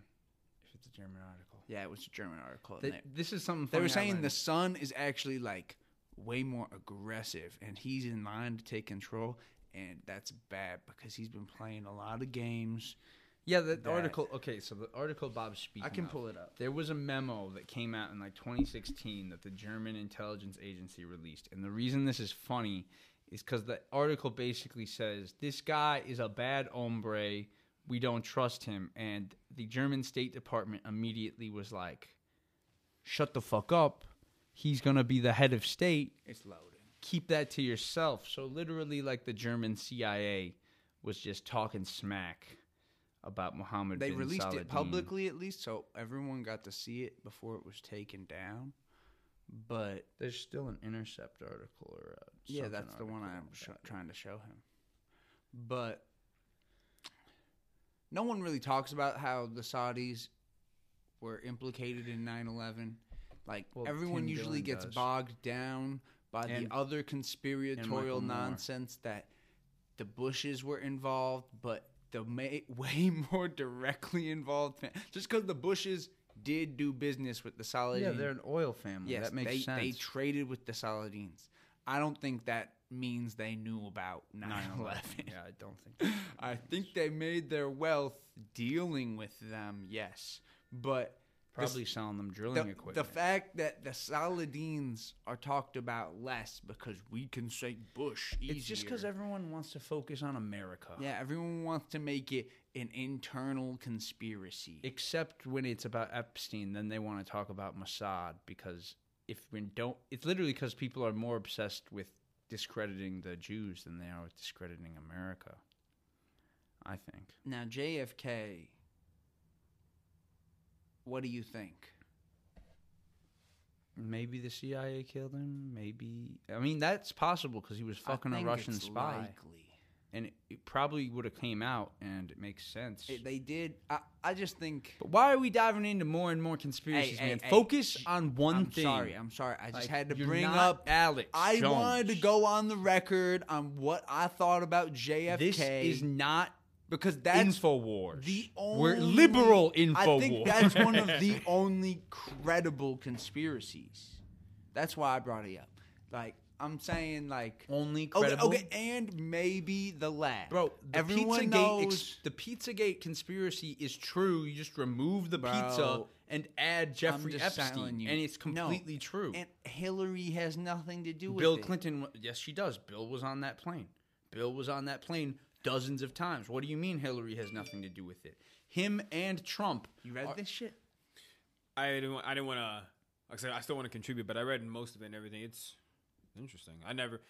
If it's a German article, Yeah, it was a German article. and Th- they- this is something They were saying the son is actually like way more aggressive and he's in line to take control and that's bad because he's been playing a lot of games. Yeah, the that- article. Okay, so the article Bob's speaking. I can of, pull it up. There was a memo that came out in like 2016 that the German intelligence agency released, and the reason this is funny is because the article basically says this guy is a bad hombre we don't trust him. And the German State Department immediately was like, shut the fuck up. He's going to be the head of state. It's loaded. Keep that to yourself. So, literally, like the German CIA was just talking smack about Mohammed They released Saladin. it publicly at least, so everyone got to see it before it was taken down. But There's still an Intercept article or a yeah, that's the one I'm sh- trying to show him. But no one really talks about how the Saudis were implicated in 9/11. Like Well, everyone Tim usually Dillon gets does. bogged down by And- the other conspiratorial Moore. nonsense that the Bushes were involved, but the ma- way more directly involved just because the Bushes did do business with the Saudis. Yeah, they're an oil family. Yes, that makes they, sense. they traded with the Saladins. I don't think that means they knew about 9 11. Yeah, I don't think. I think they made their wealth dealing with them, yes. But the- Probably selling them drilling the, equipment. the fact that the Saladins are talked about less because we can say Bush easier. it's just because everyone wants to focus on America. yeah, everyone wants to make it an internal conspiracy. Except when it's about Epstein, then they want to talk about Mossad because if we don't, it's literally because people are more obsessed with discrediting the Jews than they are with discrediting America. I think. now, JFK, what do you think? Maybe the CIA killed him. Maybe I mean that's possible because he was fucking a Russian spy, Likely. and it, it probably would have came out, and it makes sense. It- they did. I, I just think. but why are we diving into more and more conspiracies, Hey, hey, man? hey, Focus sh- on one I'm thing. sorry. I'm sorry. I just Like, had to bring up. Alex. I Jones. wanted to go on the record on what I thought about JFK. This is not because that's Infowars. the only. We're liberal Infowars. I think that's one of the only credible conspiracies. That's why I brought it up. Like I'm saying, like only okay, credible. okay, and maybe the last. Bro, the everyone Pizzagate knows. ex- the Pizzagate conspiracy is true. You just remove the Bro, pizza and add Jeffrey Epstein, you. and it's No. completely true. and Hillary has nothing to do with it. Bill. Clinton, yes, she does. Bill was on that plane. Bill was on that plane dozens of times. What do you mean Hillary has nothing to do with it? Him and Trump. You read are- this shit? I didn't. Want, I didn't want to. Like I said, I still want to contribute, but I read most of it and everything. It's interesting. I never.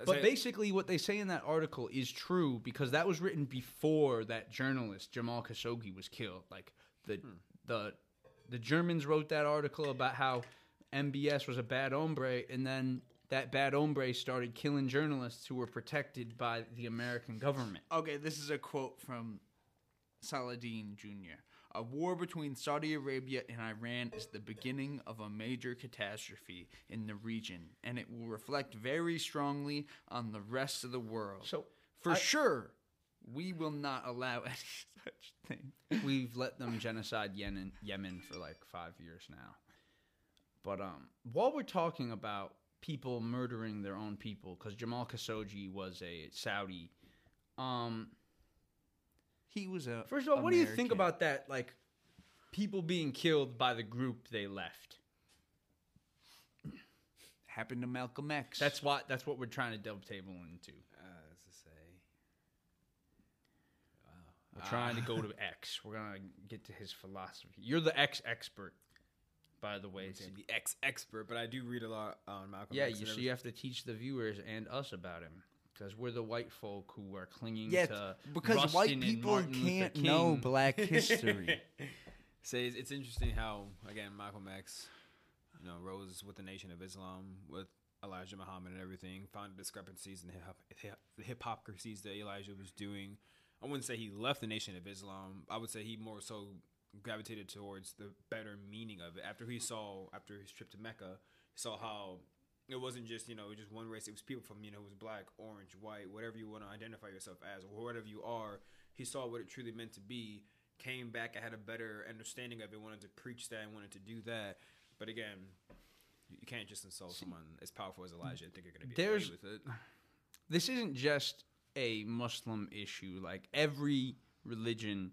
I But say- basically, what they say in that article is true because that was written before that journalist Jamal Khashoggi was killed. Like the hmm. the the Germans wrote that article about how MBS was a bad hombre, and then that bad hombre started killing journalists who were protected by the American government. Okay, this is a quote from Saladin Jr. A war between Saudi Arabia and Iran is the beginning of a major catastrophe in the region, and it will reflect very strongly on the rest of the world. So for I- sure, we will not allow any such thing. We've let them genocide Yemen, Yemen for like five years now. But um, while we're talking about people murdering their own people, because Jamal Khashoggi was a Saudi. Um, He was a first of all, what do you think about that? Like people being killed by the group they left. happened to Malcolm X? That's what that's what we're trying to dovetail into. Uh, as to say, We're trying to go to X. We're gonna get to his philosophy. You're the X expert, by the way. I'm the ex expert, but I do read a lot on Malcolm. Yeah, X you, and so you have to teach the viewers and us about him because we're the white folk who are clinging yeah, to because Rustin white people can't know black history. Say it's, it's interesting how again Malcolm X, you know, rose with the Nation of Islam with Elijah Muhammad and everything, found discrepancies hip, the hypocrisies that Elijah was doing. I wouldn't say he left the Nation of Islam. I would say he more so gravitated towards the better meaning of it. After he saw after his trip to Mecca, he saw how it wasn't just you know just one race. It was people from you know it was black, orange, white, whatever you want to identify yourself as or whatever you are. He saw what it truly meant to be. Came back, I had a better understanding of it. Wanted to preach that and wanted to do that. But again, you can't just insult someone as powerful as Elijah and think you're going to be There's- with it. This isn't just a Muslim issue. Like every religion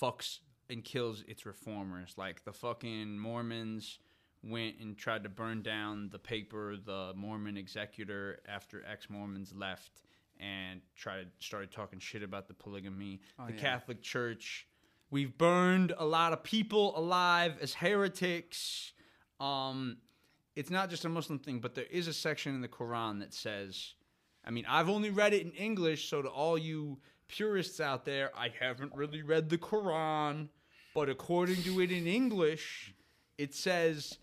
fucks and kills its reformers. Like the fucking Mormons went and tried to burn down the paper, the Mormon Executor, after ex Mormons left. and tried started talking shit about the polygamy. Oh, the yeah. Catholic Church. We've burned a lot of people alive as heretics. Um, it's not just a Muslim thing, but there is a section in the Quran that says, I mean, I've only read it in English, so to all you purists out there, I haven't really read the Quran, but according to it in English, it says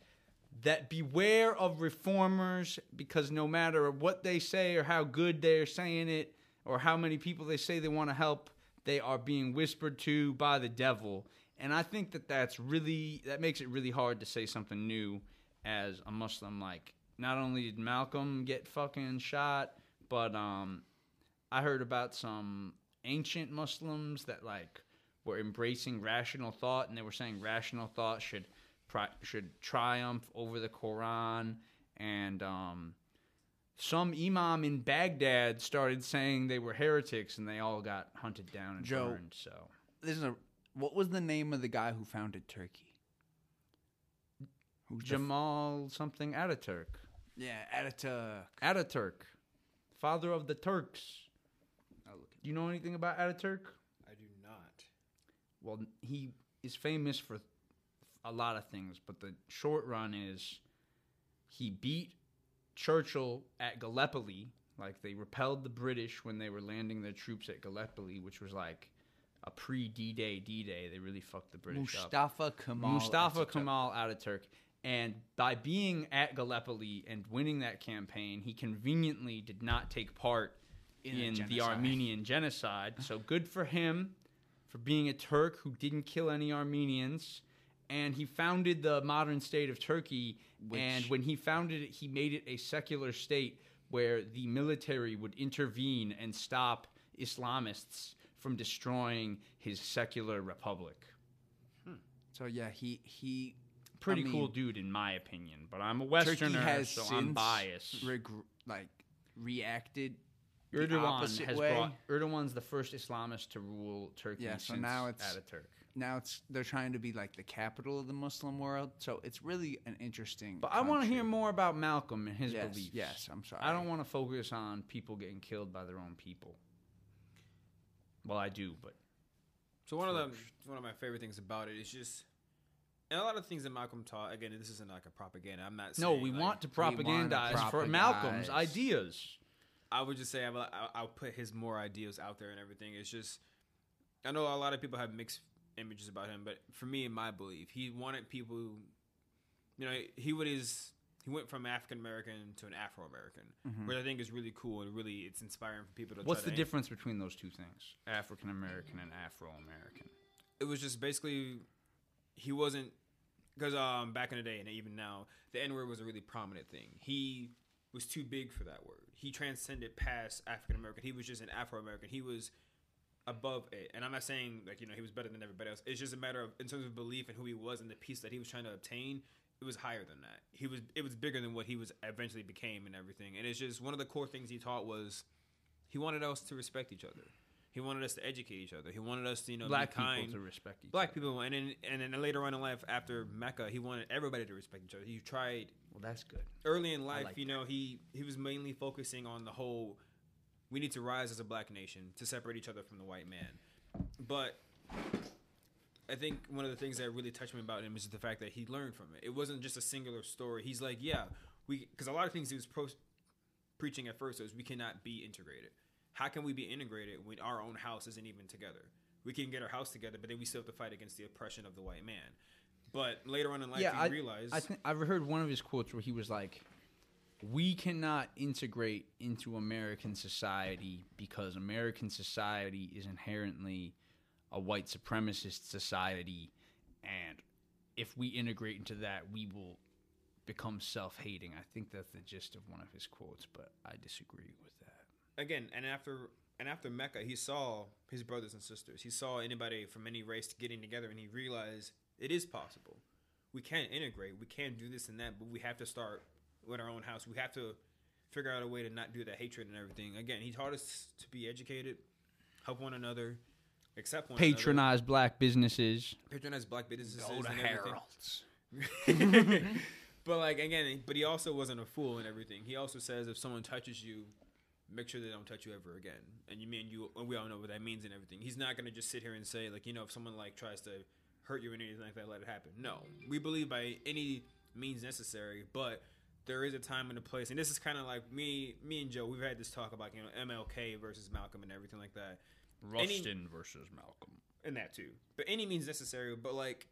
that beware of reformers because no matter what they say or how good they're saying it or how many people they say they want to help, they are being whispered to by the devil. And I think that that's really that makes it really hard to say something new as a Muslim. Like, not only did Malcolm get fucking shot, but um, I heard about some ancient Muslims that like were embracing rational thought, and they were saying rational thought should pri- should triumph over the Quran, and um, some imam in Baghdad started saying they were heretics, and they all got hunted down and Joe. burned. So There's a what was the name of the guy who founded Turkey? Who's the f- Jamal something Ataturk, yeah, Ataturk. Ataturk, father of the Turks. Do you know anything about Ataturk? I do not. Well, he is famous for a lot of things, but the short run is he beat Churchill at Gallipoli. Like they repelled the British when they were landing their troops at Gallipoli, which was like a pre D Day D Day. They really fucked the British up. Mustafa Kemal. Mustafa Ataturk. Kemal Ataturk. And by being at Gallipoli and winning that campaign, he conveniently did not take part In in, the the. Armenian genocide. So good for him for being a Turk who didn't kill any Armenians. And he founded the modern state of Turkey. and when he founded it, he made it a secular state where the military would intervene and stop Islamists from destroying his secular republic. Hmm. So yeah, he he Pretty I cool dude, in my opinion. But I'm a Westerner, so I'm biased. reg- like reacted. The Erdogan opposite has way. brought. Erdogan's the first Islamist to rule Turkey Yeah, so since now it's- Ataturk. Now it's they're trying to be like the capital of the Muslim world. So it's really an interesting. But I want to hear more about Malcolm and his Yes, beliefs. yes, I'm sorry. I don't want to focus on people getting killed by their own people. Well, I do, but So one of the one of my favorite things about it is just, and a lot of things that Malcolm taught. Again, this isn't like a propaganda. I'm not. no, we like- want to want to propagandize for Malcolm's ideas. I would just say I'll, I'll- I'll put his more ideas out there and everything. It's just I know a lot of people have mixed images about him, but for me, in my belief, he wanted people. You know, he would his he went from African American to an Afro American, which I think is really cool and really it's inspiring for people to. What's the to- difference between those two things? African American and Afro American. It was just basically he wasn't because um back in the day and even now the N word was a really prominent thing. He was too big for that word. He transcended past African American. He was just an Afro American. He was above it. And I'm not saying like you know he was better than everybody else. It's just a matter of in terms of belief and who he was and the peace that he was trying to obtain. It was higher than that. He was it was bigger than what he was eventually became and everything. And it's just one of the core things he taught was he wanted us to respect each other. He wanted us to educate each other. He wanted us to you know Black be kind. people to respect each black other. people and then and then later on in life after mecca he wanted everybody to respect each other. He tried Well, that's good. early in life like you know he he was mainly focusing on the whole we need to rise as a black nation to separate each other from the white man. But i think one of the things that really touched me about him is the fact that he learned from it. It wasn't just a singular story. He's like yeah we because a lot of things he was pro- preaching at first was we cannot be integrated how can we be integrated when our own house isn't even together we can get our house together but then we still have to fight against the oppression of the white man but later on in life yeah, I realized I think I've heard one of his quotes where he was like, "We cannot integrate into American society because American society is inherently a white supremacist society, and if we integrate into that, we will become self-hating." I think that's the gist of one of his quotes, but I disagree with. Again and after and after mecca he saw his brothers and sisters he saw anybody from any race getting together and he realized it is possible we can integrate we can do this and that but we have to start with our own house we have to figure out a way to not do that hatred and everything again he taught us to be educated help one another accept one another Patronize black businesses. patronize black businesses Go to and. Harold's. but like again, but he also wasn't a fool and everything. He also says if someone touches you, make sure they don't touch you ever again. And you mean you and we all know what that means and everything. He's not gonna just sit here and say like you know if someone like tries to hurt you or anything like that, let it happen. No, we believe by any means necessary, but there is a time and a place, and this is kind of like me, me and Joe. We've had this talk about you know MLK versus Malcolm and everything like that. Any- Rustin versus Malcolm. and that too. But any means necessary. But like,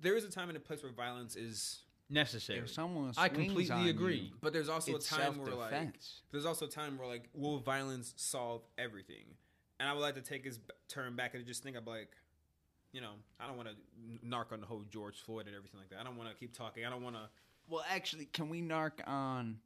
there is a time and a place where violence is. Necessary. If someone I completely on agree. you, But there's also a time where like, self-defense. there's also a time where like, will violence solve everything? And I would like to take his b- turn back and just think of like, you know, I don't want to narc on the whole George Floyd and everything like that. I don't want to keep talking. I don't want to. Well, actually, can we narc on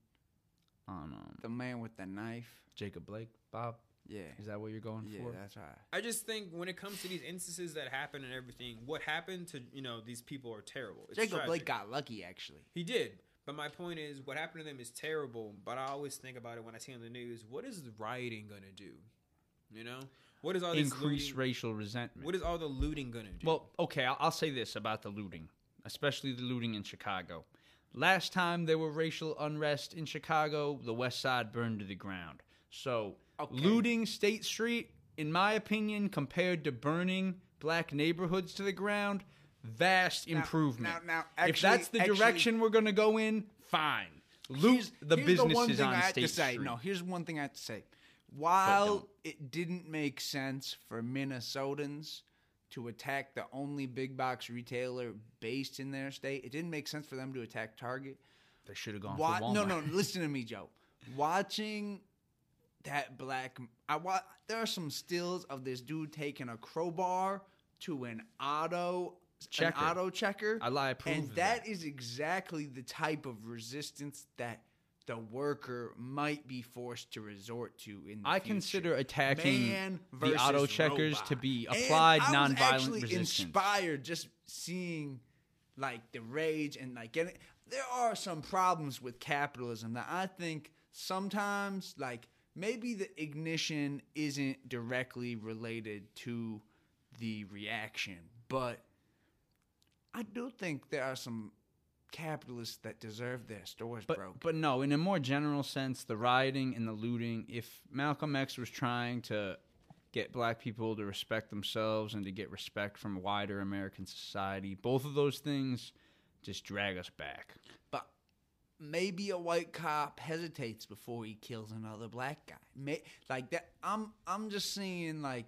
On um, the man with the knife? Jacob Blake, Bob. Yeah, Is that what you're going yeah, for? that's right. I just think when it comes to these instances that happen and everything, what happened to you know these people are terrible. It's Jacob tragic. Blake got lucky, actually. He did. But my point is, what happened to them is terrible. But I always think about it when I see on the news. What is the rioting gonna do? You know, what is all this Increase looting? racial resentment. What is all the looting gonna do? Well, okay, I'll, I'll say this about the looting, especially the looting in Chicago. Last time there were racial unrest in Chicago, the West Side burned to the ground. So, Okay. looting State Street, in my opinion, compared to burning black neighborhoods to the ground, vast Now- improvement. now- now, if actually- that's the actually- direction we're going to go in, fine. Loot Here's- the here's businesses one thing on I State to say. Street. No, here's one thing I have to say. While it didn't make sense for Minnesotans to attack the only big box retailer based in their state, it didn't make sense for them to attack Target. They should have gone Wa- for Walmart. no, no, listen to me, Joe. Watching that black, I wa- There are some stills of this dude taking a crowbar to an auto Checker. an auto checker. I lie, approve and of that is exactly the type of resistance that the worker might be forced to resort to in the I future. consider attacking Man the auto checkers robot. to be applied And I was nonviolent actually resistance. inspired just seeing like the rage and like getting. There are some problems with capitalism that I think sometimes like maybe the ignition isn't directly related to the reaction, but I do think there are some capitalists that deserve their stores But broken. but no, in a more general sense, the rioting and the looting. If Malcolm X was trying to get black people to respect themselves and to get respect from wider American society, both of those things just drag us back. But maybe a white cop hesitates before he kills another black guy. May, like that. I'm I'm just seeing like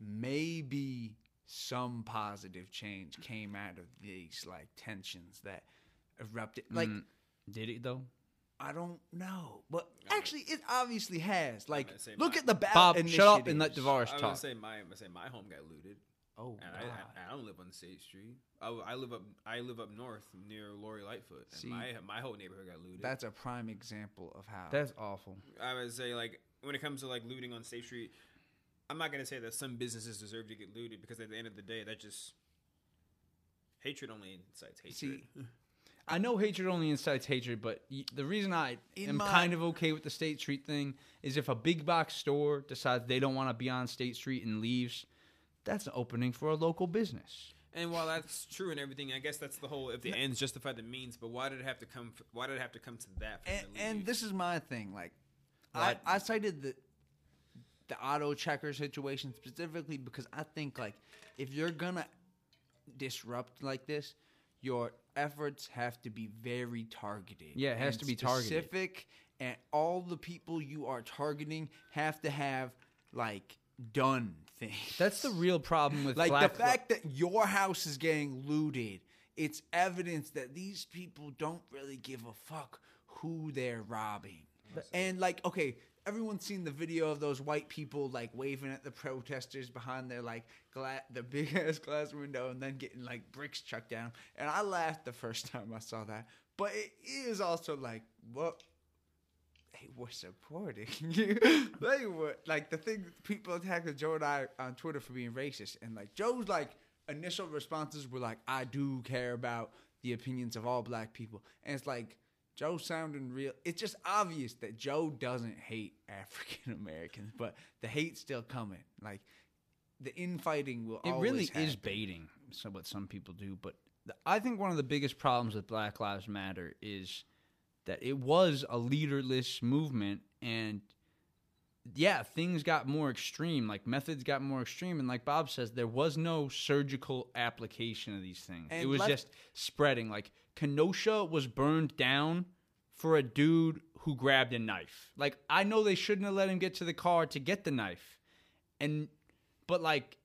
maybe some positive change came out of these like tensions that erupted. Like Mm, did it though? I don't know, but actually it obviously has. Like look my- at the ballot Bob, shut up and let initiatives. Davarus I was talk. gonna say my, I'm gonna say my home got looted, Oh, and I, I, I don't live on State Street. I, I live up I live up north near Lori Lightfoot, and See, my my whole neighborhood got looted. that's a prime example of how. That's awful. I would say like when it comes to like looting on State Street, I'm not gonna say that some businesses deserve to get looted because at the end of the day, that just hatred only incites hatred. See, I know hatred only incites hatred, but the reason I In am my- kind of okay with the State Street thing is if a big box store decides they don't want to be on State Street and leaves, that's an opening for a local business. And while that's true and everything, I guess that's the whole if the ends justify the means. But why did it have to come? Why did it have to come to that? And, and this is my thing. Like, I? I cited the the auto checker situation specifically because I think like if you're gonna disrupt like this, your efforts have to be very targeted. Yeah, it has to be targeted. specific, and all the people you are targeting have to have like done things. That's the real problem with like black the fact that your house is getting looted. It's evidence that these people don't really give a fuck who they're robbing. And like, okay, everyone's seen the video of those white people like waving at the protesters behind their like gla- the big ass glass window and then getting like bricks chucked down. And I laughed the first time I saw that. But it is also like, what? They were supporting you. they were like the thing. People attacked Joe and I on Twitter for being racist, and like Joe's like initial responses were like, "I do care about the opinions of all black people," and it's like Joe sounding real. It's just obvious that Joe doesn't hate African Americans, but the hate's still coming. Like the infighting will. it really is baiting. So what some people do, but the, I think one of the biggest problems with Black Lives Matter is that it was a leaderless movement and yeah, things got more extreme, like methods got more extreme and like Bob says there was no surgical application of these things. And it was left- just spreading. Like Kenosha was burned down for a dude who grabbed a knife. Like I know they shouldn't have let him get to the car to get the knife. And but like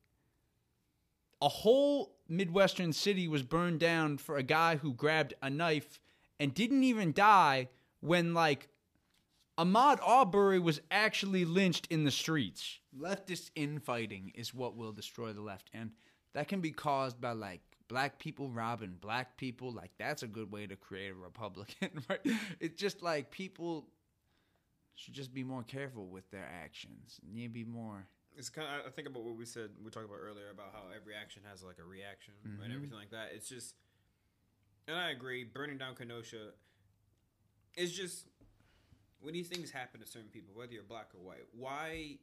a whole midwestern city was burned down for a guy who grabbed a knife and didn't even die when like Ahmaud Arbery was actually lynched in the streets. leftist infighting is what will destroy the left and that can be caused by like black people robbing black people like that's a good way to create a republican right it's just like people should just be more careful with their actions and you be more It's kind of. I think about what we said. We talked about earlier about how every action has like a reaction and mm-hmm. everything like that. It's just, and I agree. Burning down Kenosha is just when these things happen to certain people, whether you're black or white. Why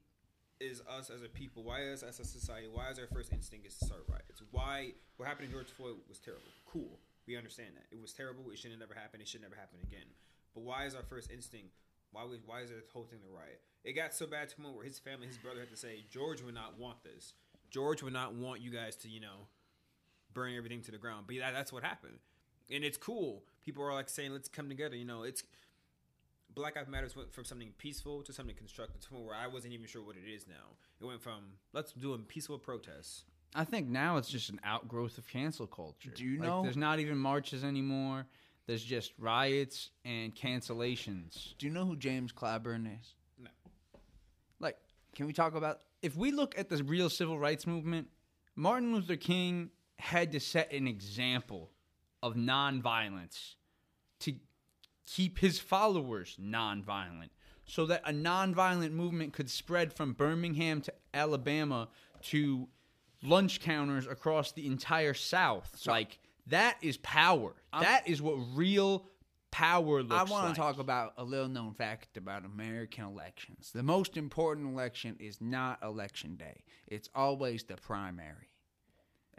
is us as a people? Why is us as a society? Why is our first instinct is to start riots? Why what happened to George Floyd was terrible. Cool, we understand that it was terrible. It should have never happened. It should never happen again. But why is our first instinct? Why we, why is it whole thing the riot? It got so bad to the point where his family, his brother, had to say George would not want this. George would not want you guys to, you know, burn everything to the ground. But yeah, that's what happened, and it's cool. People are like saying, "Let's come together." You know, it's Black Lives Matters went from something peaceful to something constructive to where I wasn't even sure what it is now. It went from let's do a peaceful protest. I think now it's just an outgrowth of cancel culture. Do you Like, know- There's not even marches anymore. There's just riots and cancellations. do you know who james clyburn is No. like can we talk about If we look at the real civil rights movement, Martin Luther King had to set an example of nonviolence to keep his followers nonviolent so that a nonviolent movement could spread from Birmingham to Alabama to lunch counters across the entire South. like that is power. that is what real power looks I like. want to talk about a little known fact about American elections. The most important election is not election day. It's always the primary.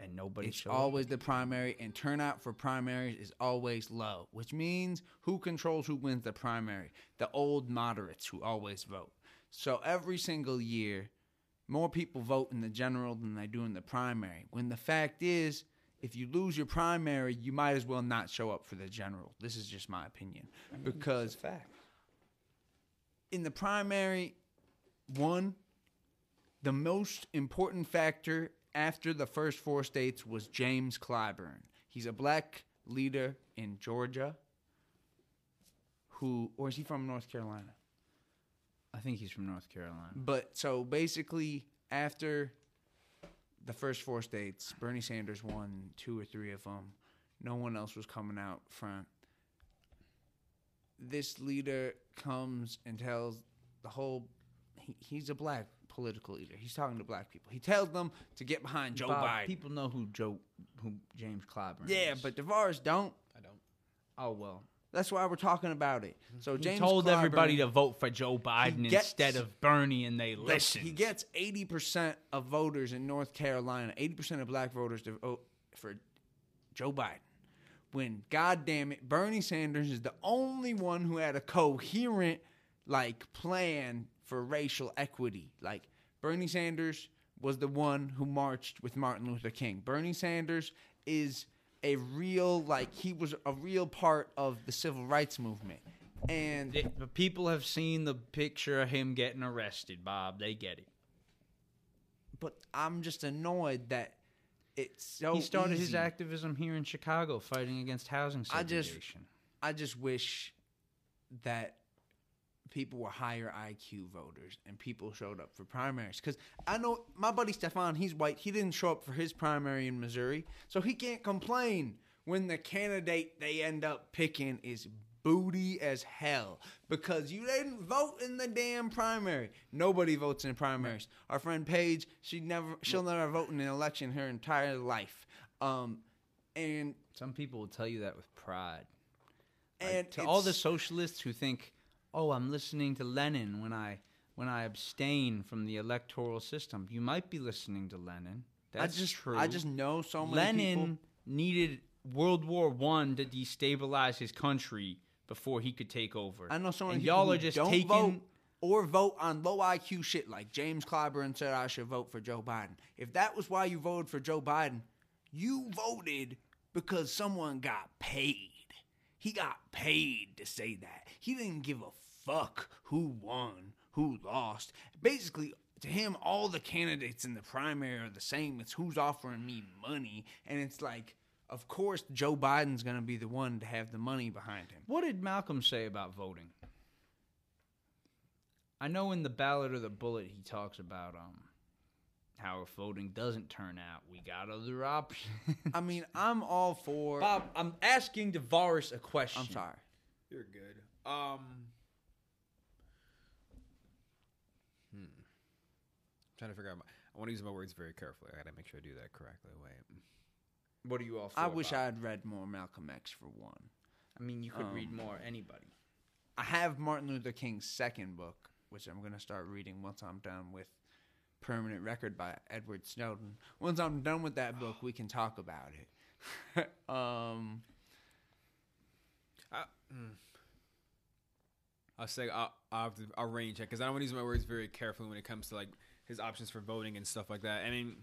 And nobody It's showed up. always the primary, and turnout for primaries is always low, which means who controls who wins the primary? The old moderates who always vote. So every single year, more people vote in the general than they do in the primary. When the fact is, if you lose your primary, you might as well not show up for the general. This is just my opinion. Because fact. in the primary, one, the most important factor after the first four states was James Clyburn. He's a black leader in Georgia. Who, or is he from North Carolina? I think he's from North Carolina. But so basically, after the first four states, Bernie Sanders won two or three of them. No one else was coming out front. This leader comes and tells the whole. He, he's a black political leader. He's talking to black people. He tells them to get behind Joe Bob, Biden. People know who Joe, who James Clyburn yeah, is. but Davarus don't. I don't. oh well. That's why we're talking about it. So He James told everybody to vote for Joe Biden gets- instead of Bernie, and they the- listened. He gets eighty percent of voters in North Carolina, eighty percent of black voters to vote for Joe Biden. When, God damn it, Bernie Sanders is the only one who had a coherent like plan for racial equity. Like Bernie Sanders was the one who marched with Martin Luther King. Bernie Sanders is a real like he was a real part of the civil rights movement. And The- the people have seen the picture of him getting arrested, Bob. They get it. but I'm just annoyed that it's so he started his activism here in Chicago, fighting against housing segregation. I just- I just wish that people were higher IQ voters and people showed up for primaries. Because I know my buddy Stefan, he's white. He didn't show up for his primary in Missouri, so he can't complain when the candidate they end up picking is booty as hell because you didn't vote in the damn primary. Nobody votes in primaries. Our friend Paige, she never, she'll never vote in an election her entire life. Um, and Some people will tell you that with pride. and Like, to all the socialists who think, "Oh, I'm listening to Lenin when I when I abstain from the electoral system," you might be listening to Lenin. That's I just true. I just know so many Lenin people. needed World War One to destabilize his country before he could take over. I know someone and who- y'all are just don't taking. vote or vote on low IQ shit like James Clyburn said I should vote for Joe Biden. If that was why you voted for Joe Biden, you voted because someone got paid. He got paid to say that. He didn't give a fuck who won, who lost. Basically, to him, all the candidates in the primary are the same. It's who's offering me money. And it's like, of course, Joe Biden's going to be the one to have the money behind him. What did Malcolm say about voting? I know in the ballot or the bullet he talks about um how if voting doesn't turn out, we got other options. I mean, I'm all for. Bob, I'm asking Davarus a question. I'm sorry. You're good. Um, hmm. I'm trying to figure out. My, I want to use my words very carefully. I got to make sure I do that correctly. Wait. What are you all for? I wish Bob? I had read more Malcolm X for one. I mean, you could read um, more anybody. I have Martin Luther King's second book, which I'm going to start reading once I'm done with Permanent Record by Edward Snowden. Once I'm done with that book, we can talk about it. um, I, mm. I'll say I'll, I'll, have to, I'll range it because I don't want to use my words very carefully when it comes to like his options for voting and stuff like that. I mean,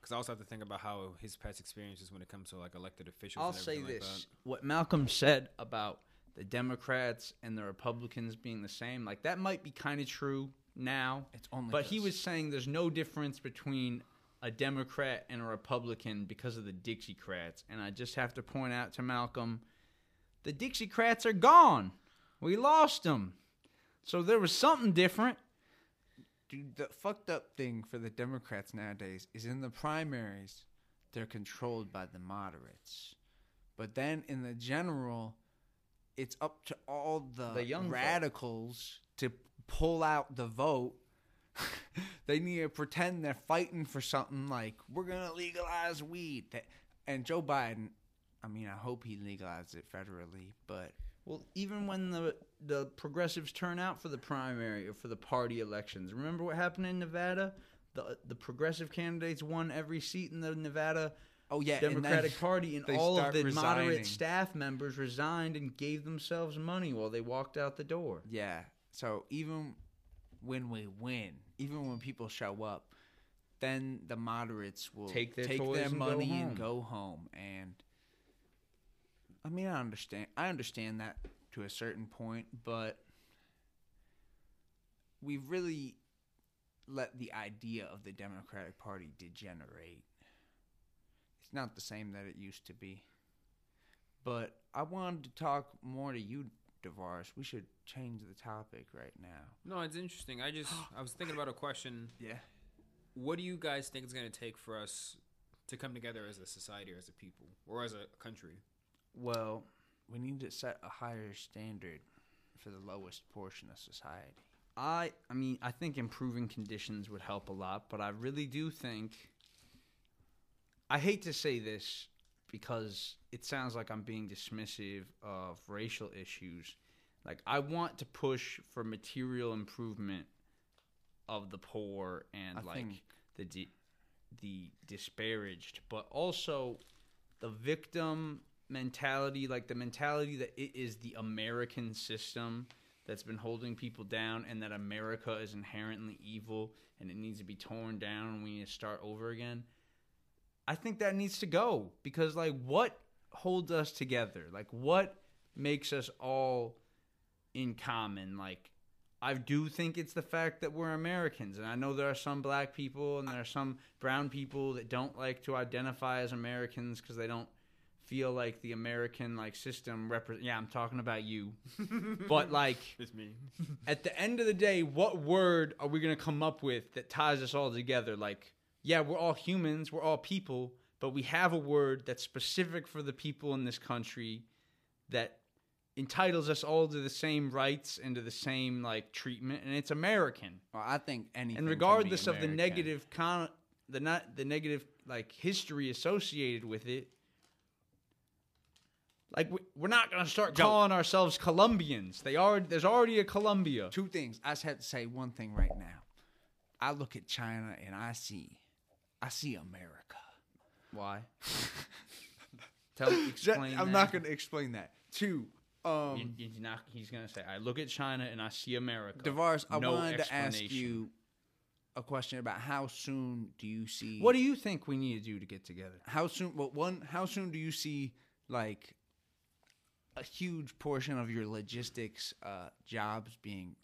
because I also have to think about how his past experiences when it comes to like elected officials. I'll and say everything like this: that. what Malcolm said about the Democrats and the Republicans being the same, like that might be kind of true now. It's only but he 'cause- was saying there's no difference between a Democrat and a Republican because of the Dixiecrats, and I just have to point out to Malcolm, the Dixiecrats are gone. We lost them, so there was something different. dude, the fucked up thing for the Democrats nowadays is in the primaries, they're controlled by the moderates. But then in the general, it's up to all the, The young folk. radicals to pull out the vote. they need to pretend they're fighting for something like we're gonna legalize weed. And Joe Biden, I mean, I hope he legalizes it federally, but Well, even when the the progressives turn out for the primary or for the party elections, remember what happened in Nevada? The the progressive candidates won every seat in the Nevada oh yeah, and Democratic Party, and all of the resigning. moderate staff members resigned and gave themselves money while they walked out the door. Yeah. So even when we win, even when people show up, then the moderates will Take their toys their go money home. and go home. And I mean, I understand. I understand that to a certain point, but we've really let the idea of the Democratic Party degenerate. It's not the same that it used to be. But I wanted to talk more to you, Davarus. We should change the topic right now. No, it's interesting. I just I was thinking about a question. Yeah. What do you guys think it's going to take for us to come together as a society or as a people or as a country? Well, we need to set a higher standard for the lowest portion of society. I I mean, I think improving conditions would help a lot, but I really do think I hate to say this because it sounds like I'm being dismissive of racial issues. Like I want to push for material improvement of the poor and I like the di- the disparaged, but also the victim mentality, like the mentality that it is the American system that's been holding people down and that America is inherently evil and it needs to be torn down and we need to start over again. I think that needs to go because like what holds us together? Like what makes us all in common? Like I do think it's the fact that we're Americans and I know there are some black people and there are some brown people that don't like to identify as Americans cuz they don't feel like the American like system represent yeah, I'm talking about you. but like It's me. at the end of the day, what word are we going to come up with that ties us all together? Like, yeah, we're all humans, we're all people, but we have a word that's specific for the people in this country that entitles us all to the same rights and to the same like treatment, and it's American. Well, I think anything. And regardless of the negative con, the not the negative like history associated with it. Like we- we're not gonna start calling ourselves Colombians. They are. There's already a Colombia. two things. I just have to say one thing right now. I look at China and I see, I see America. Why? Tell me, explain. I'm that. not going to explain that. Two, Um, You- He's not. He's gonna say, "I look at China and I see America." Davarus, I No wanted to ask you a question about how soon do you see What do you think we need to do to get together? how soon well one how soon do you see like a huge portion of your logistics uh, jobs being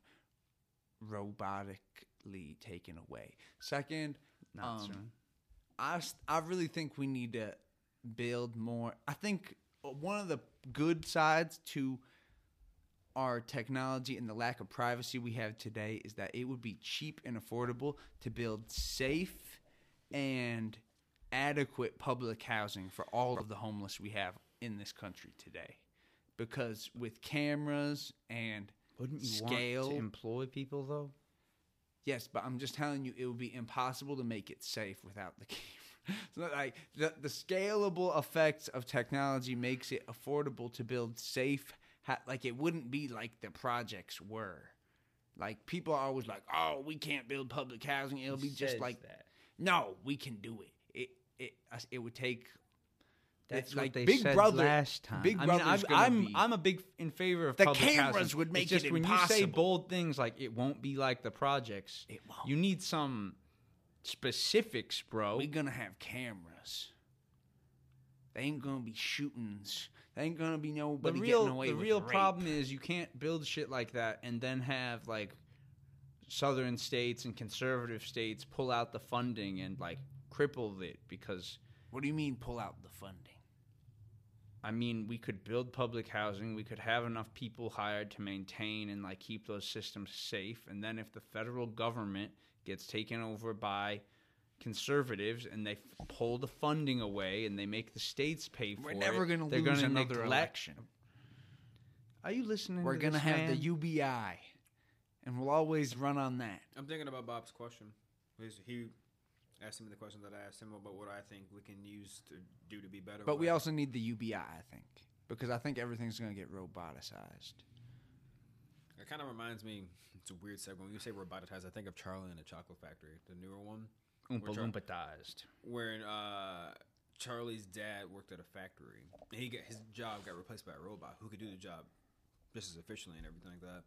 robotically taken away second Not um, soon. I, s- I really think we need to build more i think one of the good sides to our technology and the lack of privacy we have today is that it would be cheap and affordable to build safe and adequate public housing for all of the homeless we have in this country today. Because with cameras and Wouldn't you scale, want to employ people though? yes, but I'm just telling you, it would be impossible to make it safe without the camera. So like the the scalable effects of technology makes it affordable to build safe. Ha- like it wouldn't be like the projects were. Like people are always like, "Oh, we can't build public housing. It'll be just like that? No, we can do it. It it it would take. That's like they Big said Brother last time. Big I mean, I'm I'm, I'm a big in favor of The cameras housing. would make it's just it when you say bold things like it won't be like the projects. It won't. You need some specifics, bro. we gonna have cameras. They ain't gonna be shootings. They ain't gonna be the nobody real getting away the with real rape. problem is you can't build shit like that and then have like southern states and conservative states pull out the funding and like cripple it because What do you mean pull out the funding? I mean, we could build public housing. We could have enough people hired to maintain and like keep those systems safe. And then if the federal government gets taken over by conservatives and they f- pull the funding away and they make the states pay for We're it, never gonna they're lose gonna another neglect- election. Are you listening? We're to gonna this, have man? the UBI, and we'll always run on that. I'm thinking about Bob's question. He asked me the question that I asked him about what I think we can use to do to be better. But we also need the UBI, I think, because I think everything's gonna get roboticized. It kind of reminds me. It's a weird segue. When you say robotized, I think of Charlie and the Chocolate Factory, the newer one, Oompa Loompatized. where uh, Charlie's dad worked at a factory. And he got his job got replaced by a robot who could do the job just as efficiently and everything like that.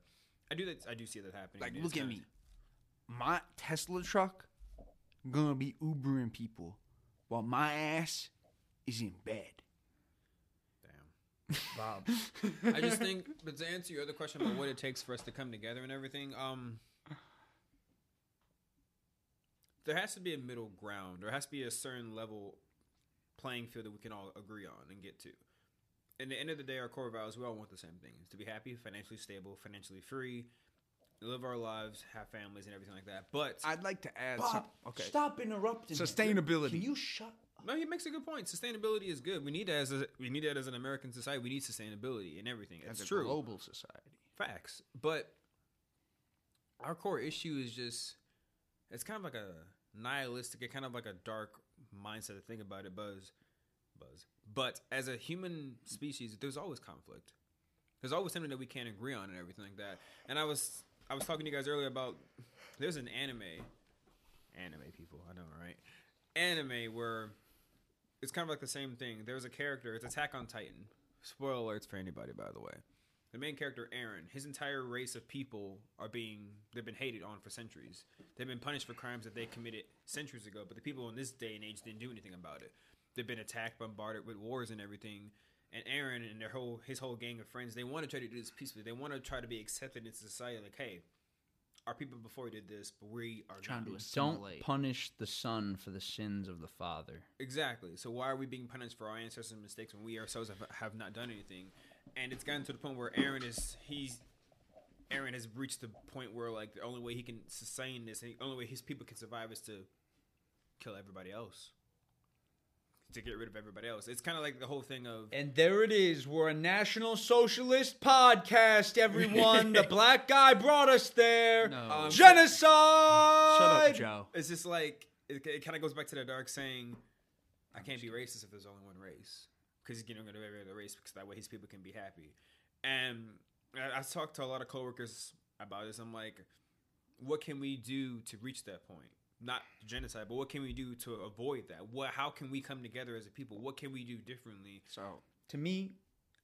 I do that. I do see that happening. Like, look at kinda- me. My Tesla truck gonna be Ubering people, while my ass is in bed. Damn. Bob. I just think, but to answer your other question about what it takes for us to come together and everything, um, there has to be a middle ground. There has to be a certain level playing field that we can all agree on and get to. In the end of the day, our core values, we all want the same things: to be happy, financially stable, financially free, live our lives, have families, and everything like that. But I'd like to add Bob, some. Okay. stop interrupting. me. Sustainability. Can you shut? No, he makes a good point. Sustainability is good. We need that as a, we need that as an American society. We need sustainability and everything. As It's a true. global society. Facts. But our core issue is just it's kind of like a nihilistic, kind of like a dark mindset to think about it, Buzz. Buzz. But as a human species, there's always conflict. There's always something that we can't agree on and everything like that. And I was I was talking to you guys earlier about there's an anime anime people, I know, right? Anime where it's kind of like the same thing. There's a character, it's Attack on Titan. Spoiler alerts for anybody, by the way. The main character, Eren, his entire race of people are being, they've been hated on for centuries. They've been punished for crimes that they committed centuries ago, but the people in this day and age didn't do anything about it. They've been attacked, bombarded with wars and everything. And Eren and their whole, his whole gang of friends, they want to try to do this peacefully. They want to try to be accepted into society. Like, hey, our people before did this, but we are Trying to Don't punish the son for the sins of the father. Exactly. So why are we being punished for our ancestors' mistakes when we ourselves have, have not done anything? And it's gotten to the point where Eren is he's Eren has reached the point where like the only way he can sustain this, the only way his people can survive is to kill everybody else, to get rid of everybody else. It's kind of like the whole thing of And there it is. We're a National Socialist podcast, everyone. the black guy brought us there. No. Um, Genocide. Shut up, Joe. it's just like it, it kind of goes back to the dark saying, "I can't be racist if there's only one race," because he's getting rid of every other race because that way his people can be happy. And I, I talked to a lot of coworkers about this. I'm like, what can we do to reach that point? Not genocide, but what can we do to avoid that? What? How can we come together as a people? What can we do differently? So To me,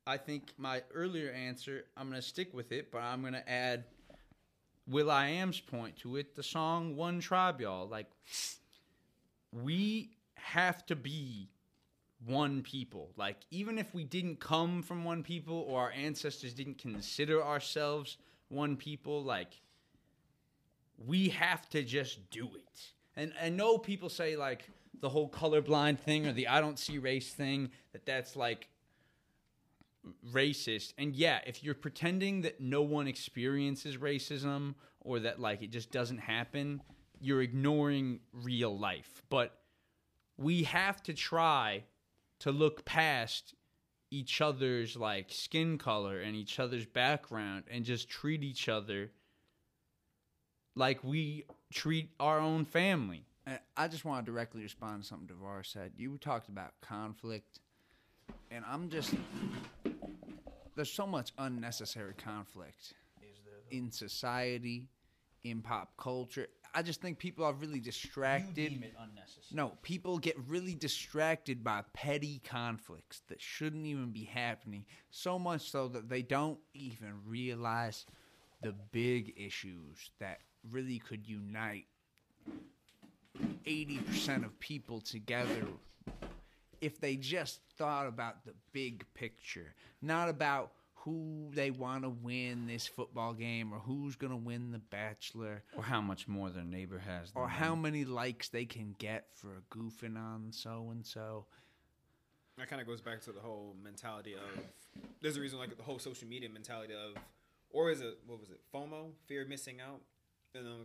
I think my earlier answer, I'm gonna stick with it, but I'm gonna add will.i.am's point to it. The song "One Tribe," y'all. Like, we have to be one people. Like, even if we didn't come from one people or our ancestors didn't consider ourselves one people, like, we have to just do it. And I know people say like the whole colorblind thing or the I don't see race thing that that's like racist. And yeah, if you're pretending that no one experiences racism or that like it just doesn't happen, you're ignoring real life. But we have to try to look past each other's like skin color and each other's background and just treat each other like we treat our own family. I just want to directly respond to something Devar said. You talked about conflict, and I'm just there's so much unnecessary conflict in society, in pop culture. I just think people are really distracted. it unnecessary. No, people get really distracted by petty conflicts that shouldn't even be happening. So much so that they don't even realize the big issues that really could unite 80% of people together if they just thought about the big picture, not about who they want to win this football game or who's going to win the bachelor Or how much more their neighbor has. Than or how many likes they can get for goofing on so and so. That kind of goes back to the whole mentality of. There's a reason, like the whole social media mentality of, or is it what was it FOMO, fear of missing out,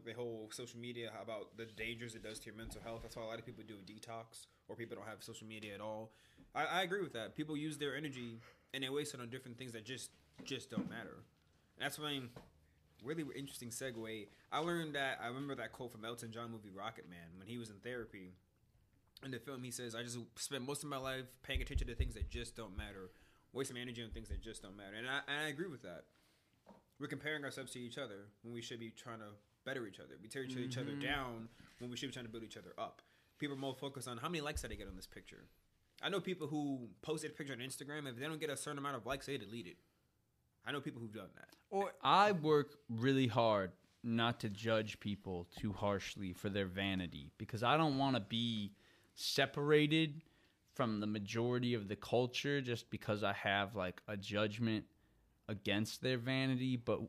the whole social media about the dangers it does to your mental health. That's why a lot of people do a detox, or people don't have social media at all. I, I agree with that. People use their energy and they waste it on different things that just just don't matter. And that's when really interesting segue. I learned that I remember that quote from Elton John movie Rocket Man when he was in therapy. In the film, he says, "I just spend most of my life paying attention to things that just don't matter, wasting energy on things that just don't matter." And I, and I agree with that. We're comparing ourselves to each other when we should be trying to better each other. We tear each, each other mm-hmm. down when we should be trying to build each other up. People are more focused on how many likes did I get on this picture. I know people who posted a picture on Instagram. If they don't get a certain amount of likes, they delete it. I know people who've done that. Or I work really hard not to judge people too harshly for their vanity because I don't want to be separated from the majority of the culture just because I have like a judgment against their vanity, but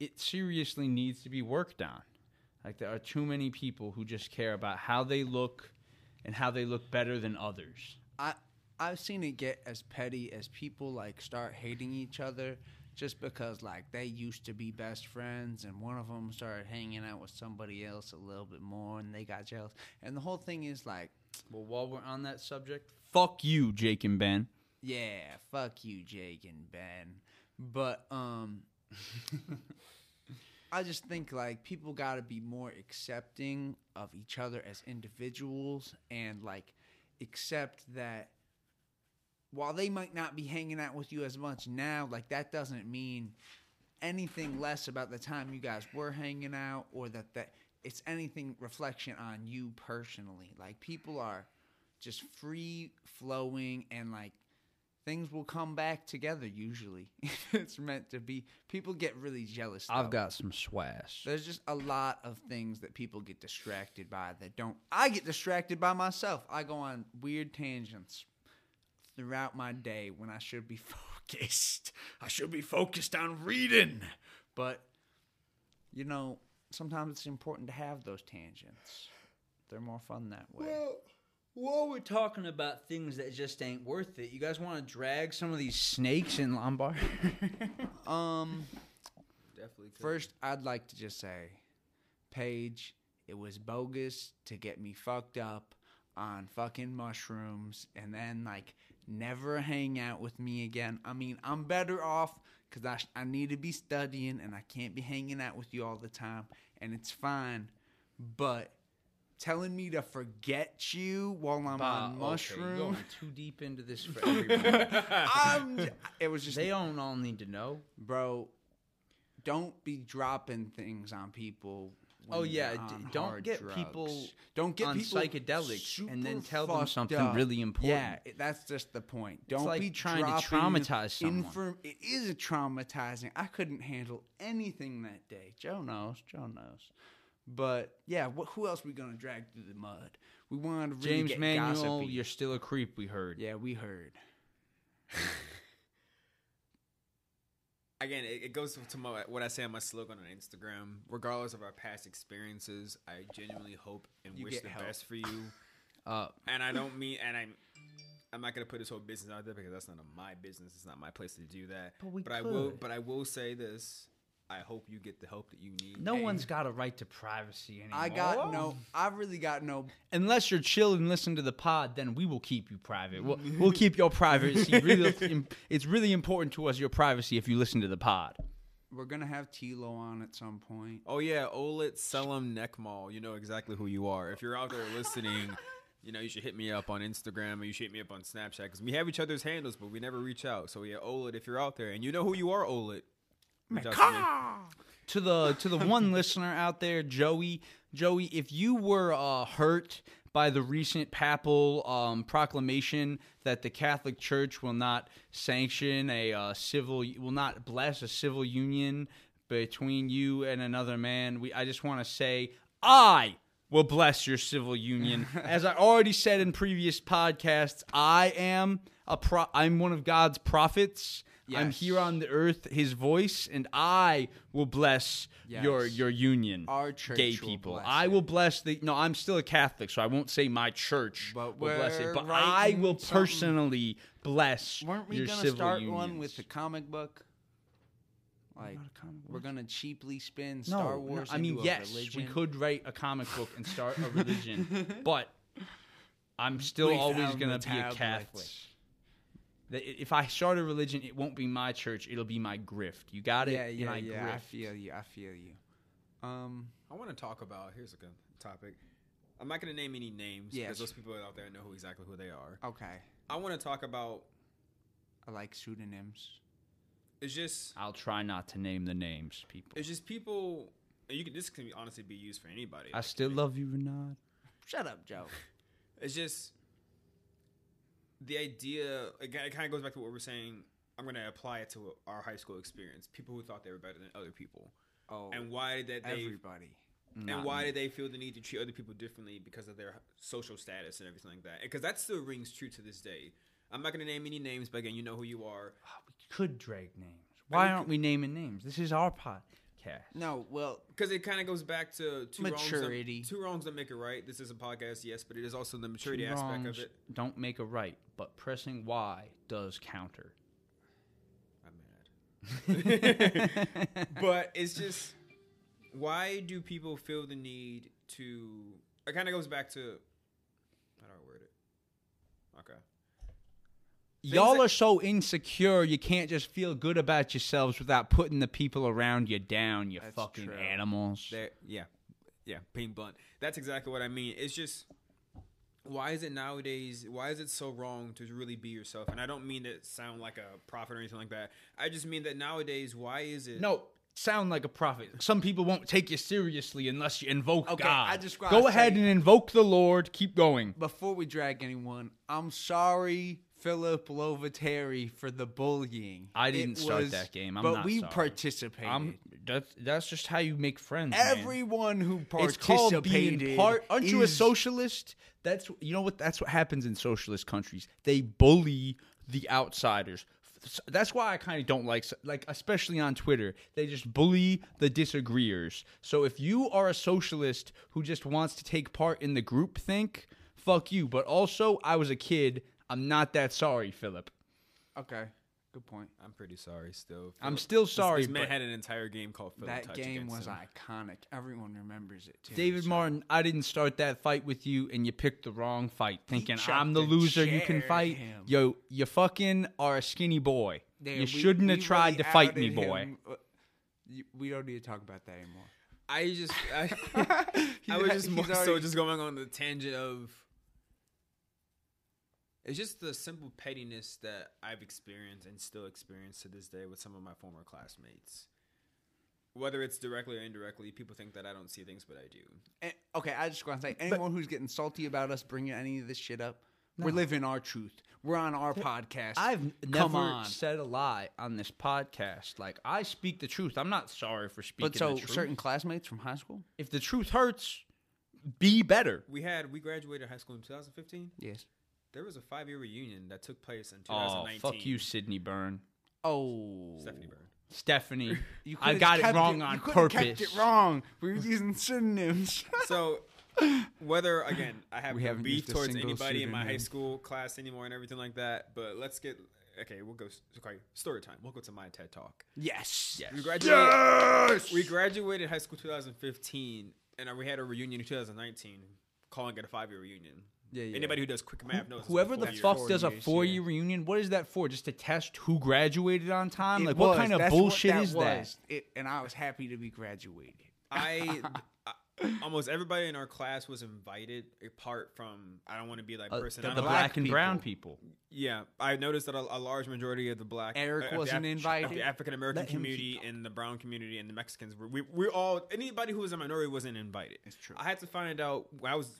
it seriously needs to be worked on. Like there are too many people who just care about how they look and how they look better than others. I I've seen it get as petty as people like start hating each other just because like they used to be best friends and one of them started hanging out with somebody else a little bit more and they got jealous. And the whole thing is like, Well, while we're on that subject, fuck you, Jake and Ben. yeah, fuck you, Jake and Ben. But um I just think like people got to be more accepting of each other as individuals and like accept that while they might not be hanging out with you as much now, like that doesn't mean anything less about the time you guys were hanging out or that that it's anything reflection on you personally. Like people are just free flowing and like things will come back together usually it's meant to be. People get really jealous. I've got some swash. There's just a lot of things that people get distracted by that don't. I get distracted by myself. I go on weird tangents throughout my day when I should be focused. I should be focused on reading. But, you know, sometimes it's important to have those tangents. They're more fun that way. While we're talking about things that just ain't worth it, you guys want to drag some of these snakes in Lombard? Um, Definitely. could. first, I'd like to just say, Paige, it was bogus to get me fucked up on fucking mushrooms and then like never hang out with me again. I mean, I'm better off because I, I need to be studying and I can't be hanging out with you all the time, and it's fine. But telling me to forget you while I'm on You're mushrooms, going too deep into this for everybody. I'm, it was just they don't all need to know. bro, don't be dropping things on people Oh, yeah, on don't get drugs. people don't get on people psychedelics and then tell them something up. really important. Yeah, that's just the point. Don't like be trying to traumatize someone. inform- it is traumatizing. I couldn't handle anything that day. Joe knows. Joe knows. But yeah, wh- who else we gonna drag through the mud? We wanted to really James get Manuel, gossipy. you're still a creep. We heard. Yeah, we heard. Again, it, it goes to my, what I say on my slogan on Instagram. Regardless of our past experiences, I genuinely hope and You wish get the help. best for you. Uh, And I don't mean, and I'm, I'm not gonna put this whole business out there because that's none of my business. It's not my place to do that. But we I will, could. but I will say this: I hope you get the help that you need. no And- one's got a right to privacy anymore. I got no. I really got no. Unless you're chill and listen to the pod, then we will keep you private. We'll, we'll keep your privacy. Really, it's really important to us your privacy if you listen to the pod. We're gonna have Tilo on at some point. Oh yeah, Olet Selim Neckmall. You know exactly who you are. If you're out there listening, you know you should hit me up on Instagram or you should hit me up on Snapchat because we have each other's handles, but we never reach out. So yeah, Olet, if you're out there and you know who you are, Olet, reach out to to the to the one listener out there, Joey, Joey, if you were uh, hurt by the recent papal um, proclamation that the Catholic Church will not sanction a uh, civil, will not bless a civil union between you and another man, we I just want to say I will bless your civil union. As I already said in previous podcasts, I am a pro- I'm one of God's prophets. I'm here on the earth, His voice, and I will bless your Yes. your union. Our church gay people. I it. will bless the. No, I'm still a Catholic, so I won't say my church But will bless it. But I will personally bless Weren't we gonna start unions. one with the comic book? Like Not a comic we're gonna cheaply spin Star no, Wars. I mean, into a yes, religion. we could write a comic book and start a religion, but I'm still We always gonna be a Catholic. That If I start a religion, it won't be my church; it'll be my grift. You got it? Yeah, yeah, my yeah. I feel you. I feel you. Um, I want to talk about. Here's a good topic. I'm not going to name any names Yes. because those people out there know who exactly who they are. okay. I want to talk about. I like pseudonyms. It's just. I'll try not to name the names, people. It's just people. You can. This can honestly be used for anybody. I still love you, Renard. Shut up, Joe. It's just the idea. Again, it kind of goes back to what we're saying. I'm going to apply it to our high school experience. People who thought they were better than other people, Oh, and why did they? everybody. and why did they feel the need to treat other people differently because of their social status and everything like that? Because that still rings true to this day. I'm not going to name any names, but again, you know who you are. Oh, we could drag names. Why aren't we naming names? This is our podcast. No, well, Because it kind of goes back to two Maturity. Wrongs that, two wrongs that make a right. This is a podcast, yes, but it is also the maturity Two aspect of it. Don't make a right, but pressing Y does counter. I'm mad. but it's just why do people feel the need to? It kind of goes back to how do I word it? Okay. Y'all that- are so insecure, you can't just feel good about yourselves without putting the people around you down, you That's fucking true. animals. There, yeah, yeah, being blunt. That's exactly what I mean. It's just why is it nowadays? Why is it so wrong to really be yourself? And I don't mean to sound like a prophet or anything like that. I just mean that nowadays, why is it? No, sound like a prophet. Some people won't take you seriously unless you invoke Okay, God. I just gotta Go ahead and invoke the Lord. Keep going. before we drag anyone, I'm sorry, Philip Lovateri, for the bullying. I didn't It start was- that game. I'm but we sorry. participated. I'm, that's that's just how you make friends. man. Everyone who It's participated. called being part. Aren't you a socialist? That's you know what. That's what happens in socialist countries. They bully the outsiders. That's why I kind of don't like, like especially on Twitter. They just bully the disagreeers. So if you are a socialist who just wants to take part in the group think, fuck you. But also, I was a kid. I'm not that sorry, Philip. Okay, good point. I'm pretty sorry. Still, I'm Philip- still sorry, This, man but- had an entire game called Philip that Touch game against was him. iconic. Everyone remembers it too. David so- Martin, I didn't start that fight with you, and you picked the wrong fight, thinking chopped I'm the the loser. You can chair fight. him. Yo, you fucking are a skinny boy. Damn, you we- shouldn't have we tried really to fight me, outed boy. him. Uh, you- We don't need to talk about that anymore. I just, I, I was just He's more so already- just going on the tangent of. It's just the simple pettiness that I've experienced and still experience to this day with some of my former classmates. whether it's directly or indirectly, people think that I don't see things, but I do. And, okay, I just want to say, anyone who's getting salty about us bringing any of this shit up, we're living our truth. We're on our podcast. I've Come never on. said a lie on this podcast. Like I speak the truth. I'm not sorry for speaking But so the truth. certain classmates from high school. if the truth hurts, be better. We had we graduated high school in 2015. Yes. There was a five year reunion that took place in Oh, 2019. fuck you, Sydney Byrne. Oh, Stephanie Byrne. Stephanie. You I got it wrong you on could've purpose. Kept it wrong. We were using synonyms. So whether again I have We no haven't beef used a towards single anybody in my high pseudonym. school class anymore and everything like that, but let's get okay. We'll go okay. Story time. We'll go to my TED talk. yes. We graduated. We graduated high school 2015, and uh, we had a reunion in 2019, calling it a five year reunion. Yeah, yeah. Anybody who does quick math knows. Whoever the years. fuck does a years, four yeah. year reunion, what is that for? Just to test who graduated on time? It like what kind of That's bullshit that is that? It, and I was happy to be graduated. I, I almost everybody in our class was invited, apart from I don't want to be that Uh, person. the the don't- black and people. brown people. Yeah, I noticed that a, a large majority of the black Eric uh, wasn't Af- invited? the African American community and the brown community and the Mexicans. were- We we all anybody who was a minority wasn't invited. It's true. I had to find out when I was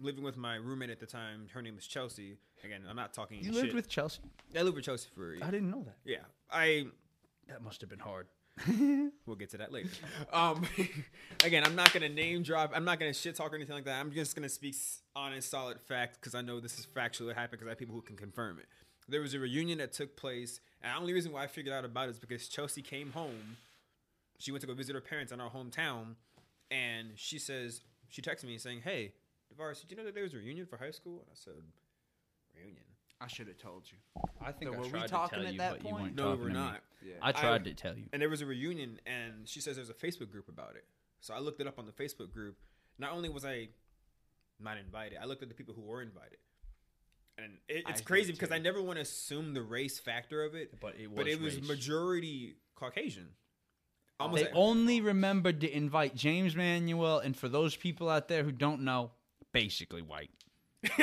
living with my roommate at the time. Her name was Chelsea. Again, I'm not talking. You shit. lived with Chelsea? I lived with Chelsea for a year. I didn't know that. Yeah, I That must have been hard. We'll get to that later. Um, again, I'm not gonna name drop. I'm not gonna shit talk or anything like that. I'm just gonna speak honest, solid fact because I know this is factually what happened because I have people who can confirm it. There was a reunion that took place, and the only reason why I figured out about it is because Chelsea came home. She went to go visit her parents in our hometown, and she says she texted me saying, "Hey, Davarus, did you know that there was a reunion for high school?" And I said, "Reunion? I should have told you. I think So I were we tried talking to tell at you, that but you point? weren't No, talking we're to me. not." I tried to tell you. And there was a reunion, and she says there's a Facebook group about it. So I looked it up on the Facebook group. Not only was I not invited, I looked at the people who were invited. And it, I it's did crazy because too. I never want to assume the race factor of it, But it but was it was race. majority Caucasian. Almost They only remembered to invite James Manuel, and for those people out there who don't know, basically white.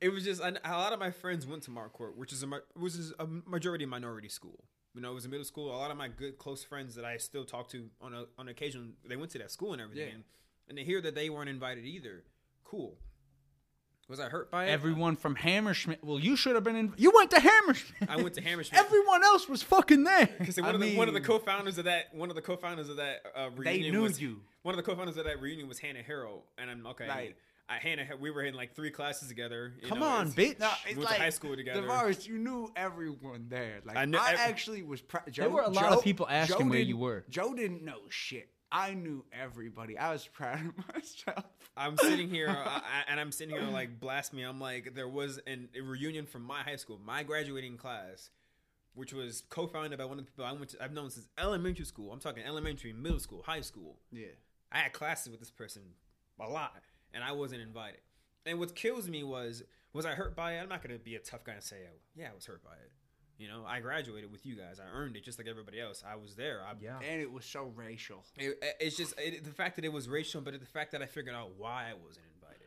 it was just a lot of my friends went to Marquardt, which is a which is a majority minority school. You know, it was a middle school. A lot of my good close friends that I still talk to on a, on occasion, they went to that school and everything, Yeah. and, and to hear that they weren't invited either, cool. Was I hurt by it? Everyone from Hammerschmidt. Well, you should have been in. You went to Hammerschmidt. I went to Hammerschmidt. Everyone else was fucking there. Because one, I of the one of the co-founders of that one of the co-founders of that uh, They reunion knew was, you. One of the co-founders of that reunion was Hannah Harrell, and I'm okay. Right. I, Hannah, we were in like three classes together. you Come know, on, it's- bitch. No, We it's went to high school together. Davarus, you knew everyone there. Like I I, knew ev- actually was. Pr- Joe, were a lot of people asking Joe where you didn't- were. Joe didn't know shit. I knew everybody. I was proud of myself. I'm sitting here uh, I, and I'm sitting here like blast me. I'm like, there was an, a reunion from my high school, my graduating class, which was co-founded by one of the people I went to. I've known since elementary school. I'm talking elementary, middle school, high school. Yeah. I had classes with this person a lot, and I wasn't invited. And what kills me was, was I hurt by it? I'm not gonna be a tough guy and say, oh, yeah, I was hurt by it. You know, I graduated with you guys. I earned it just like everybody else. I was there. I, Yeah. And it was so racial. It, it's just it, the fact that it was racial, but the fact that I figured out why I wasn't invited.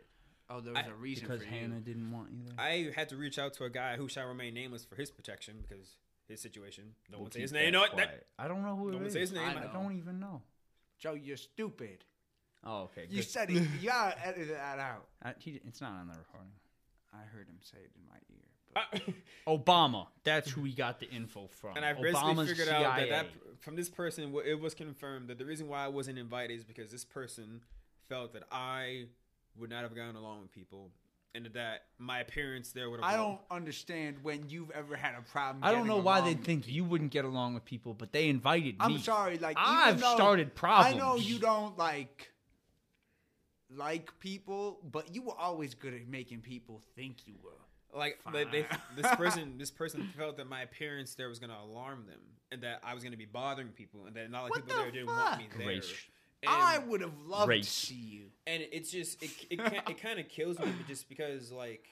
Oh, there was I- a reason Because for Hannah you. didn't want you there. I had to reach out to a guy who shall remain nameless for his protection because his situation. No We'll one say his name. that You know what? That. I don't know who No it one is. say his name. I, I don't even know. Joe, you're stupid. Oh, okay. You good. said it. You gotta edit that out. Uh, he, it's not on the recording. I heard him say it in my ear. But Obama. That's who we got the info from. and I basically Obama's figured out that, that from this person, it was confirmed that the reason why I wasn't invited is because this person felt that I would not have gotten along with people, and that my appearance there would have. I don't understand when you've ever had a problem. I don't know why they with think you wouldn't get along with people, but they invited me. I'm sorry, like I've started problems. I know you don't like like people, but you were always good at making people think you were. like they, they, this person this person felt that my appearance there was going to alarm them and that I was going to be bothering people and that not like people the there didn't want me there. Race. And, I would have loved Race. to see you. and it's just it it, ca- it kind of kills me just because like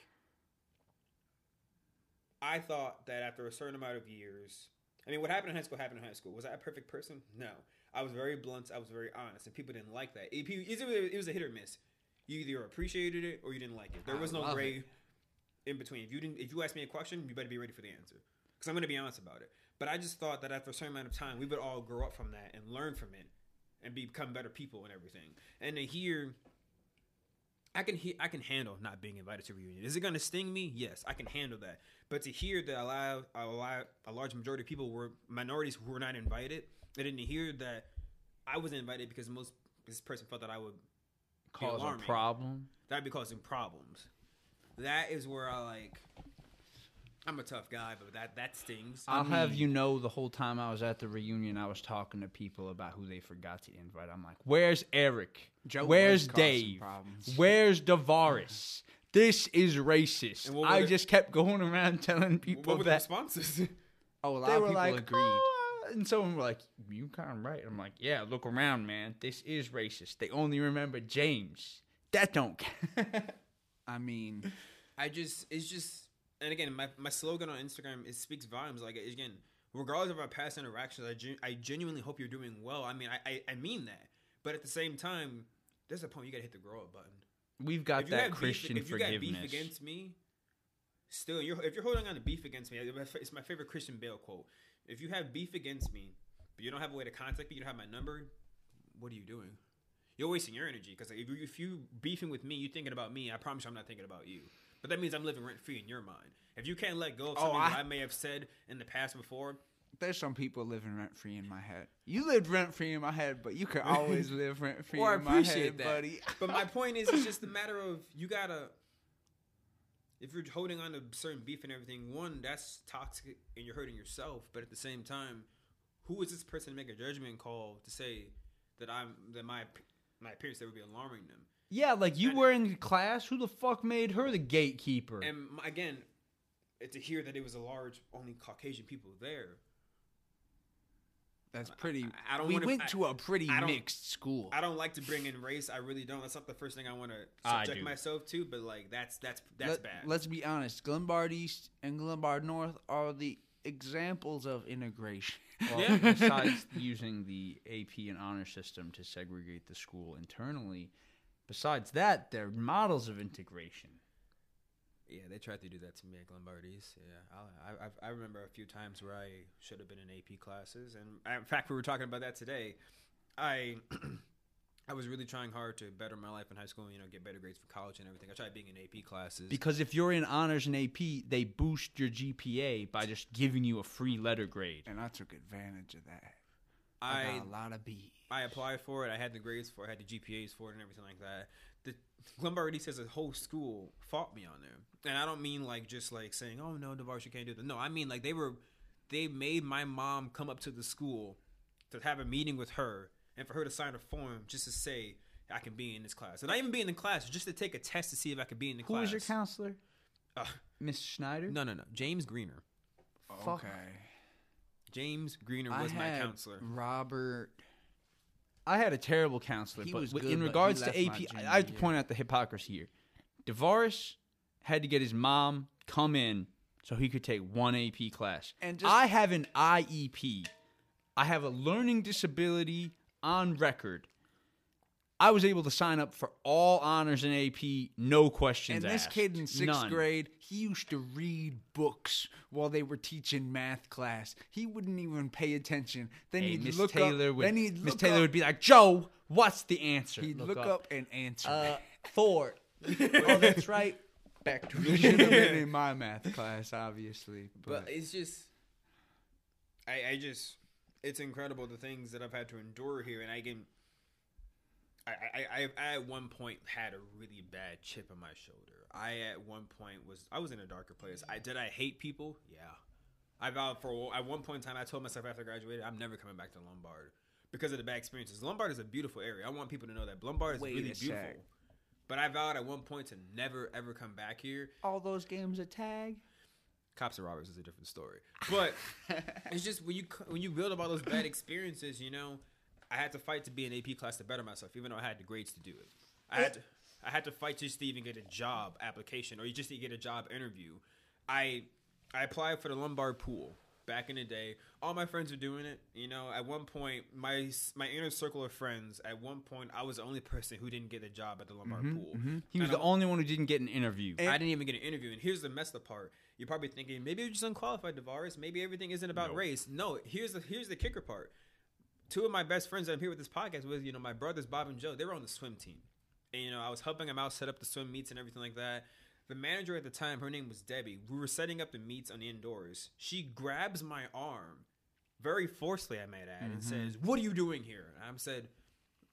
I thought that after a certain amount of years, I mean, what happened in high school happened in high school. Was I a perfect person? No. I was very blunt. I was very honest, and people didn't like that. It, it, was a hit or miss. You either appreciated it or you didn't like it. There was no gray it. in between. If you didn't, if you asked me a question, you better be ready for the answer because I'm going to be honest about it. But I just thought that after a certain amount of time, we would all grow up from that and learn from it and become better people and everything. And to hear, I can he, I can handle not being invited to reunion. Is it going to sting me? Yes, I can handle that. But to hear that a lot, a lot, a large majority of people were minorities who were not invited, and then to hear that I was invited because most this person felt that I would Cause a problem. that'd be causing problems. That is where I like. I'm a tough guy, but that that stings. I'll have you know the whole time I was at the reunion, I was talking to people about who they forgot to invite. I'm like, "Where's Eric? Joe Where's Dave? Where's Davarus? This is racist." And what were I the- just kept going around telling people what people were the that responses? Oh, a lot they of people like, agreed. "Oh," and someone were like, "You kind of right." I'm like, "Yeah, look around, man. This is racist. They only remember James. That don't. I mean, I just it's just and again my, my slogan on Instagram it speaks volumes like again regardless of our past interactions I, gen- I genuinely hope you're doing well I mean I, I I mean that but at the same time there's a point you gotta hit the grow up button We've got if that Christian beef, if you got beef against me still you're if you're holding on to beef against me it's my favorite Christian Bale quote if you have beef against me but you don't have a way to contact me you don't have my number what are you doing you're wasting your energy because if, you, if you beefing with me, you're thinking about me. I promise you, I'm not thinking about you. But that means I'm living rent free in your mind. If you can't let go of Oh, something that I- I may have said in the past before, there's some people living rent free in my head. You lived rent free in my head, but you could always live rent free oh, I in my appreciate head, that. buddy. but my point is, it's just a matter of you gotta. If you're holding on to certain beef and everything, one that's toxic and you're hurting yourself. But at the same time, who is this person to make a judgment call to say that I'm that my my appearance that would be alarming them? Yeah, like you And- were in class. Who the fuck made her the gatekeeper? And again, to hear that it was a large only Caucasian people there, That's pretty. I- I don't we wanna- went I- to a pretty mixed school. I don't like to bring in race. I really don't. That's not the first thing I want to subject myself to. But like that's that's that's Let, bad. Let's be honest. Glenbard East and Glenbard North are the examples of integration. Well, Yeah. besides using the AP and honor system to segregate the school internally, besides that, they're models of integration. Yeah, they tried to do that to me at Glenbard East. Yeah, I, I, I remember a few times where I should have been in AP classes, and I, in fact, we were talking about that today. I I was really trying hard to better my life in high school, and, you know, get better grades for college and everything. I tried being in AP classes. Because if you're in honors and AP, they boost your GPA by just giving you a free letter grade. and I took advantage of that. I, I got a lot of B. I applied for it. I had the grades for it. I had the GPAs for it and everything like that. The Glenbard says the whole school fought me on there, and I don't mean like just like saying, "Oh no, Davarus, you can't do that." No, I mean like they were, they made my mom come up to the school to have a meeting with her and for her to sign a form just to say I can be in this class, and not even be in the class, just to take a test to see if I could be in the Who class. Who was your counselor? Uh, Miss Schneider? no, no, no. James Greener. Fuck. Okay. James Greener I was my counselor. Robert. I had a terrible counselor, He but was good, in but he regards to AP, I- I have to point out the hypocrisy here. Davarus had to get his mom come in so he could take one AP class. And just- I have an IEP. I have a learning disability on record. I was able to sign up for all honors in AP, no questions And this asked. kid in sixth None. grade, he used to read books while they were teaching math class. He wouldn't even pay attention. Then Hey, he'd Miss look Taylor up. would then he'd Miss look Taylor up, would be like, "Joe, what's the answer?" He'd look, up. and answer. Uh, four. oh, that's right. Back to You should have been in my math class, obviously. but But, it's just I, I just it's incredible the things that I've had to endure here and I can I, I, I, I at one point had a really bad chip on my shoulder. I at one point was I was in a darker place. I did I hate people? Yeah. I vowed for at one point in time I told myself after I graduated I'm never coming back to Lombard because of the bad experiences. Lombard is a beautiful area. I want people to know that Lombard is Wait really beautiful. sec. But I vowed at one point to never ever come back here. all those games of tag. Cops and robbers is a different story. But it's just when you when you build up all those bad experiences, you know, I had to fight to be an AP class to better myself, even though I had the grades to do it. I had to, I had to fight just to even get a job application or you just to get a job interview. I I applied for the Lombard pool back in the day. All my friends were doing it. You know, at one point, my my inner circle of friends. At one point, I was the only person who didn't get a job at the Lombard mm-hmm, pool. Mm-hmm. He was And the I'm- only one who didn't get an interview. I didn't even get an interview. And here's the messed up part. You're probably thinking maybe you're just unqualified, Davarus. Maybe everything isn't about race. No, here's the here's the kicker part. two of my best friends that I'm here with this podcast with, you know, my brothers Bob and Joe, they were on the swim team, and you know, I was helping them out set up the swim meets and everything like that. The manager at the time, her name was Debbie. We were setting up the meets on the indoors. She grabs my arm, very forcefully, I might add, and mm-hmm. says, "What are you doing here?" And I said,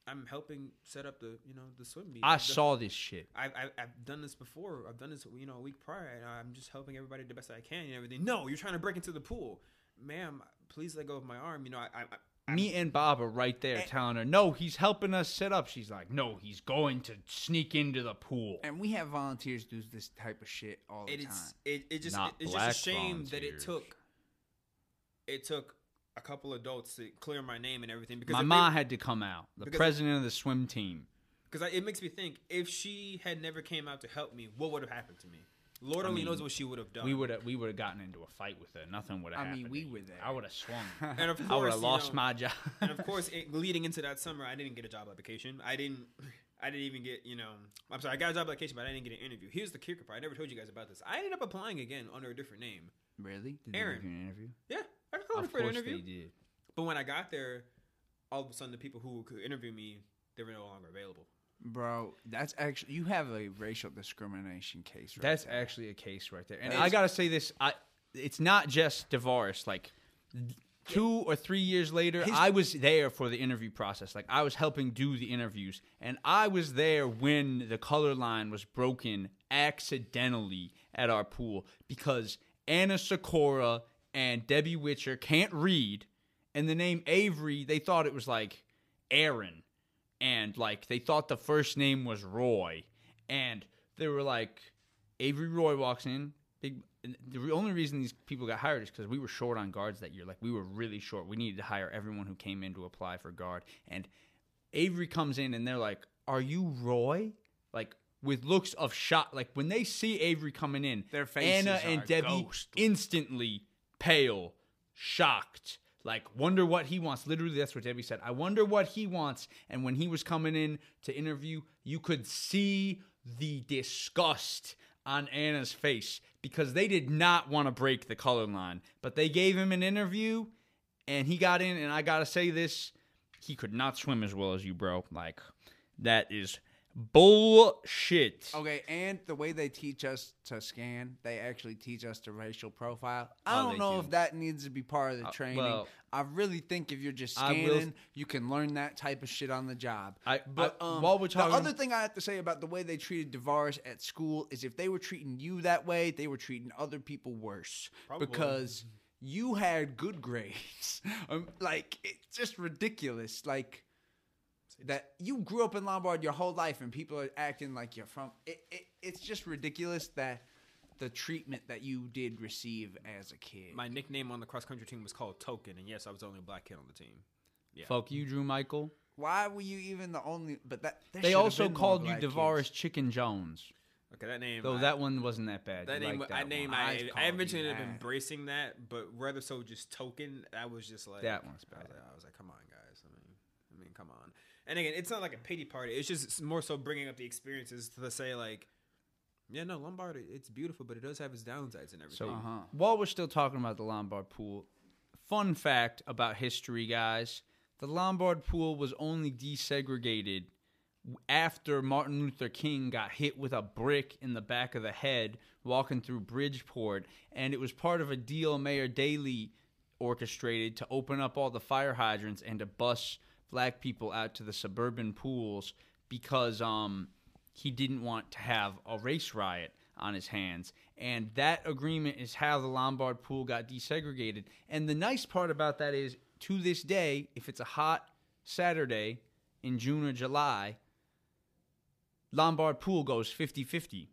"I'm helping set up the, you know, the swim meet." I saw this shit. I've, I've, I've done this before. I've done this, you know, a week prior, and I'm just helping everybody the best I can and everything. No, you're trying to break into the pool, ma'am. Please let go of my arm. You know, I, I, I Me and Bob are right there telling her, no, he's helping us set up. She's like, no, he's going to sneak into the pool. And we have volunteers do this type of shit all the it time. is, it, it just, Not it- it's black just a shame that it took, it took a couple adults to clear my name and everything because My if mom had to come out, the president of the swim team. because it makes me think if she had never came out to help me, what would have happened to me? Lord I only mean, knows what she would have done. We would have we would have gotten into a fight with her. Nothing would have happened I mean, we were there. I would have swung. and of course, I would have lost know, my job. and of course, it, leading into that summer, I didn't get a job application. I didn't. I didn't even get, you know, I'm sorry, I got a job application, but I didn't get an interview. Here's the kicker part. I never told you guys about this. I ended up applying again under a different name. really? Did they Aaron. give you an interview? Yeah, I called Of for an course interview. they did. But when I got there, all of a sudden, the people who could interview me, they were no longer available. Bro, that's actually you have a racial discrimination case. Right That's there. actually a case right there. And I gotta say this: I it's not just Davarus. Like two or three years later, I was there for the interview process. Like I was helping do the interviews, and I was there when the color line was broken accidentally at our pool because Anna Sakura and Debbie Witcher can't read, and the name Avery they thought it was like Aaron and like they thought the first name was Roy, and they were like, Avery Roy walks in. Big. The only reason these people got hired is because we were short on guards that year. Like we were really short. We needed to hire everyone who came in to apply for guard. And Avery comes in, and they're like, "Are you Roy?" Like with looks of shock. Like when they see Avery coming in, Their faces Anna and Debbie ghost. instantly pale, shocked, like wonder what he wants. Literally, that's what Debbie said. I wonder what he wants. And when he was coming in to interview, you could see the disgust on Anna's face because they did not want to break the color line, but they gave him an interview, and he got in. And I gotta say this, he could not swim as well as you, bro. Like that is bullshit. Okay, and the way they teach us to scan, they actually teach us to racial profile. I Oh, don't they know do. if that needs to be part of the Uh, training. well- I really think if you're just I will- scanning, you can learn that type of shit on the job. I- but I- um, while we're talking- the other thing I have to say about the way they treated Davarus at school is if they were treating you that way, they were treating other people worse Probably. because you had good grades. um, like it's just ridiculous. Like that you grew up in Lombard your whole life and people are acting like you're from it, it it's just ridiculous that the treatment that you did receive as a kid. My nickname on the cross country team was called Token, and yes, I was the only black kid on the team. Yeah. Fuck you, Drew Michael. Why were you even the only but that They also called you black Davarus. Chicken Jones. Okay, that name. Though I- that one wasn't that bad. That You name, liked I that name, one. I've I, I eventually ended up that. embracing that, but rather so just token. I was just like That one's I was, bad. like, I was like, come on, guys. I mean, I mean, come on. And again, it's not like a pity party. It's just more so bringing up the experiences to say like, yeah, no, Lombard, it's beautiful, but it does have its downsides and everything. So Uh-huh. while we're still talking about the Lombard pool, fun fact about history, guys: the Lombard pool was only desegregated after Martin Luther King got hit with a brick in the back of the head walking through Bridgeport, and it was part of a deal Mayor Daley orchestrated to open up all the fire hydrants and to bus black people out to the suburban pools because um he didn't want to have a race riot on his hands. And that agreement is how the Lombard pool got desegregated. And the nice part about that is to this day, if it's a hot Saturday in June or July, Lombard pool goes 50-50,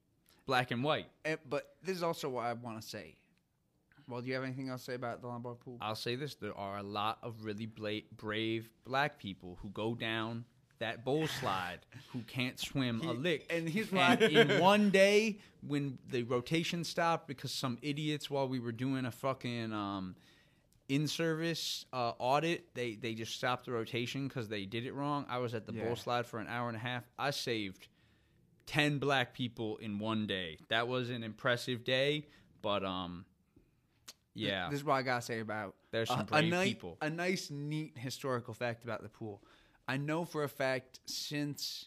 black and white. Eh, but this is also what I want to say. Well, do you have anything else to say about the Lombard pool? I'll say this: there are a lot of really bla- brave black people who go down that bowl slide who can't swim a lick. and here's why- in one day, when the rotation stopped because some idiots, while we were doing a fucking um, in-service uh, audit, they they just stopped the rotation because they did it wrong. I was at the Yeah. bowl slide for an hour and a half. I saved ten black people in one day. That was an impressive day, but um. Yeah. This is what I gotta say about There's some a, brave ni- people. A nice, neat historical fact about the pool. I know for a fact since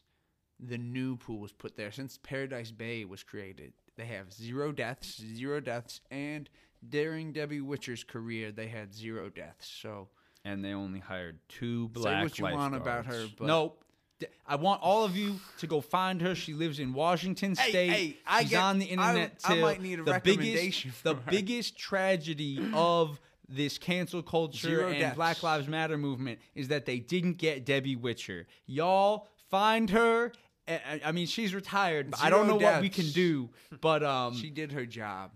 the new pool was put there, since Paradise Bay was created, they have zero deaths, zero deaths, and during Debbie Witcher's career, they had zero deaths. So and they only hired two black lifeguards. Say what you want about her, but- nope. D- I want all of you to go find her. She lives in Washington State. hey, I She's get- on the I- internet. I till might need a the recommendation Biggest, the her. biggest tragedy of this cancel culture Zero and deaths. Black Lives Matter movement is that they didn't get Debbie Witcher. Y'all find her. I- I I mean, she's retired. But I don't know Zero what we can do, but um, she did her job.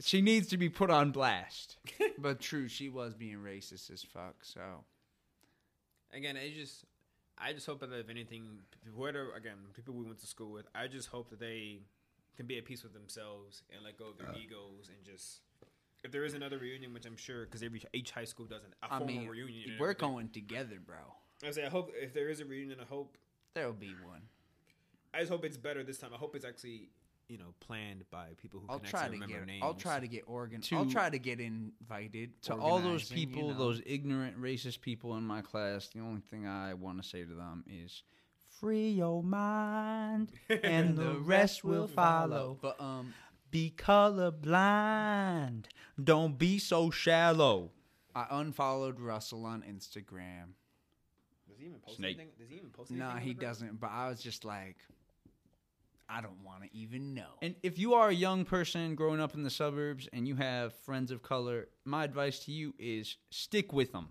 she needs to be put on blast. But true, she was being racist as fuck. So again, I just, I just hope that if anything, whoever again, people we went to school with, I just hope that they can be at peace with themselves and let go of their uh, egos and just. If there is another reunion, which I'm sure, because every each high school does an, a I formal mean, reunion. we're going together, bro. I say, I hope if there is a reunion, I hope There will be one. I just hope it's better this time. I hope it's actually you know planned by people who I'll can try actually to remember get. names. I'll try to get organ. To- I'll try to get invited to all those organizing, you people, know. those ignorant racist people in my class, the only thing I want to say to them is free your mind and the rest will follow. But um, Be colorblind. Don't be so shallow. I unfollowed Russell on Instagram. Does he even post Snake. anything? Does he even post anything? Nah, he doesn't. But I was just like, I don't want to even know. And if you are a young person growing up in the suburbs and you have friends of color, my advice to you is stick with them.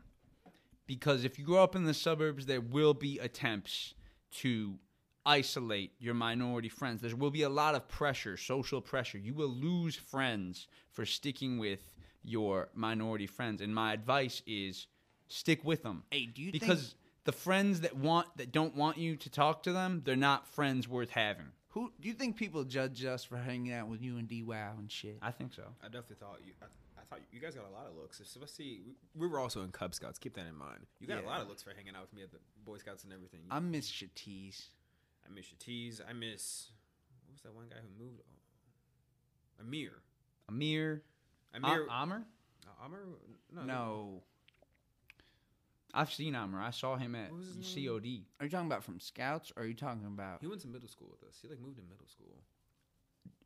Because if you grow up in the suburbs, there will be attempts to isolate your minority friends. There will be a lot of pressure, social pressure. You will lose friends for sticking with your minority friends. And my advice is stick with them. Hey, do you because think- the friends that want that don't want you to talk to them, they're not friends worth having. Who do you think people judge us for hanging out with you and D Wow and shit? I think so. I definitely thought you. I, I thought you guys got a lot of looks. So let's see. We, we were also in Cub Scouts. Keep that in mind. You got a lot of looks for hanging out with me at the Boy Scouts and everything. I miss Shatis. I miss your tees. I miss. What was that one guy who moved? Oh, Amir. Amir, Amir. Am- Amr? no, Amir. No. No, I've seen Amr. I saw him at What was his COD. are you talking about from Scouts? or Are you talking about? He went to middle school with us. He like moved to middle school.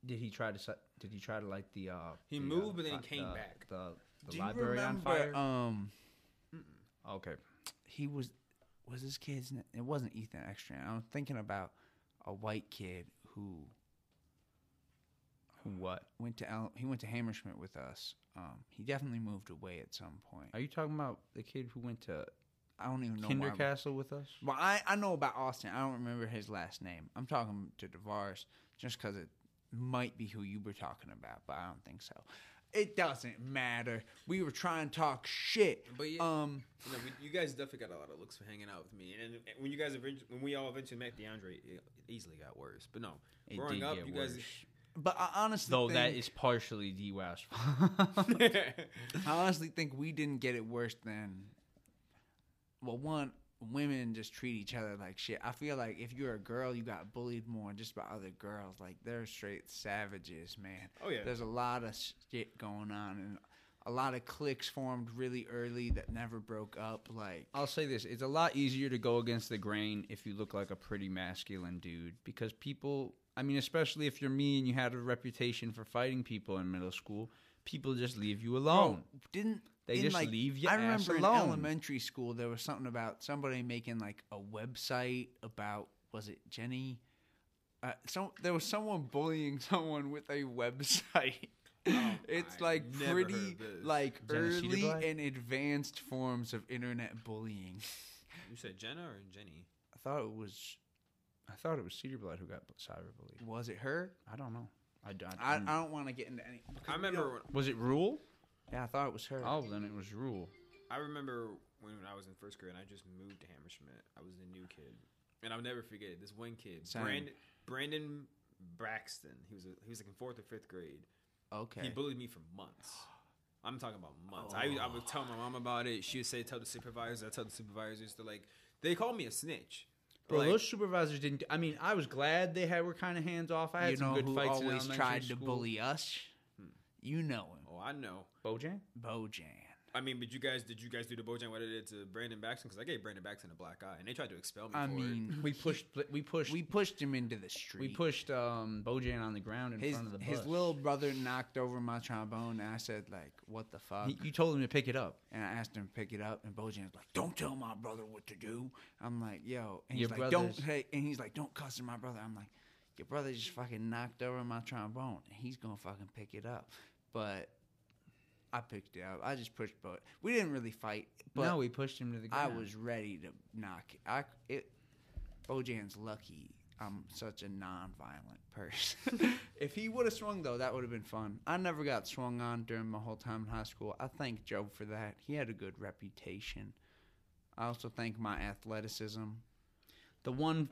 Did he try to? set- Did he try to light the? Uh, He the, moved, uh, but then he fi- came the- back. The, the Do you library on remember, fire. Um, okay. he was was this kid's. na- It wasn't Ethan Extra. I'm thinking about a white kid who Who? What? went to El- he went to Hammerschmidt with us. Um, he definitely moved away at some point. Are you talking about the kid who went to I don't even know. why I'm- Kindercastle with us? Well, I, I know about Austin. I don't remember his last name. I'm talking to Davarus just because it might be who you were talking about, but I don't think so. It doesn't matter. We were trying to talk shit. But yeah, Um, you, know, we, you guys definitely got a lot of looks for hanging out with me. And, and when you guys eventually, when we all eventually met DeAndre, it easily got worse. But no, It growing did up, get you guys. worse. But I honestly Though think, that is partially D Wow's I honestly think we didn't get it worse than. Well, one, women just treat each other like shit. I feel like if you're a girl, you got bullied more just by other girls. Like they're straight savages, man. Oh, yeah. There's a lot of shit going on, and a lot of cliques formed really early that never broke up. Like I'll say this: it's a lot easier to go against the grain if you look like a pretty masculine dude, because people. I mean, especially if you're me and you had a reputation for fighting people in middle school, people just leave you alone. Bro, didn't They just like, leave your I ass remember in elementary school there was something about somebody making like a website about was it Jenny? Uh, so there was someone bullying someone with a website. it's I like pretty heard of this. like Jenna early and advanced forms of internet bullying. You said Jenna or Jenny? I thought it was I thought it was Cedar Blood who got cyberbullied. was it her? I don't know. I don't want to get into any. I remember. When, was it Rule? Yeah, I thought it was her. Oh, then it was Rule. I remember when I was in first grade and I just moved to Hammerschmidt. I was the new kid, and I'll never forget it. This one kid, Same. Brandon, Brandon Braxton. He was a, he was like in fourth or fifth grade. Okay. He bullied me for months. I'm talking about months. I, I oh. would tell my mom about it. She would say, "Tell the supervisors." I tell the supervisors. They're like, they called me a snitch. Bro, Like, those supervisors didn't. I mean, I was glad they had were kind of hands off. I had you some know good who fights in always elementary tried to bully us? Hmm. You know him, Oh, I know. Bojan. Bojan. I mean, but you guys, did you guys do the Bojan what it did to Brandon Baxton? Because I gave Brandon Baxton a black eye, and they tried to expel me. I for mean, We pushed. We pushed. we We, pushed him into the street. We pushed um, Bojan on the ground in his front of the bus. his little brother knocked over my trombone, and I said like, "What the fuck?" He- you told him to pick it up. and I asked him to pick it up, and Bojan's like, "Don't tell my brother what to do." I'm like, "Yo," and he's Your like, "Don't," hey, and he's like, "Don't cuss at my brother." I'm like, "Your brother just fucking knocked over my trombone, and he's gonna fucking pick it up." But I picked it up. I just pushed, but we didn't really fight. But no, we pushed him to the ground. I was ready to knock it. I it. Bojan's lucky. I'm such a non-violent person. if he would have swung though, that would have been fun. I never got swung on during my whole time in high school. I thank Joe for that. He had a good reputation. I also thank my athleticism. The one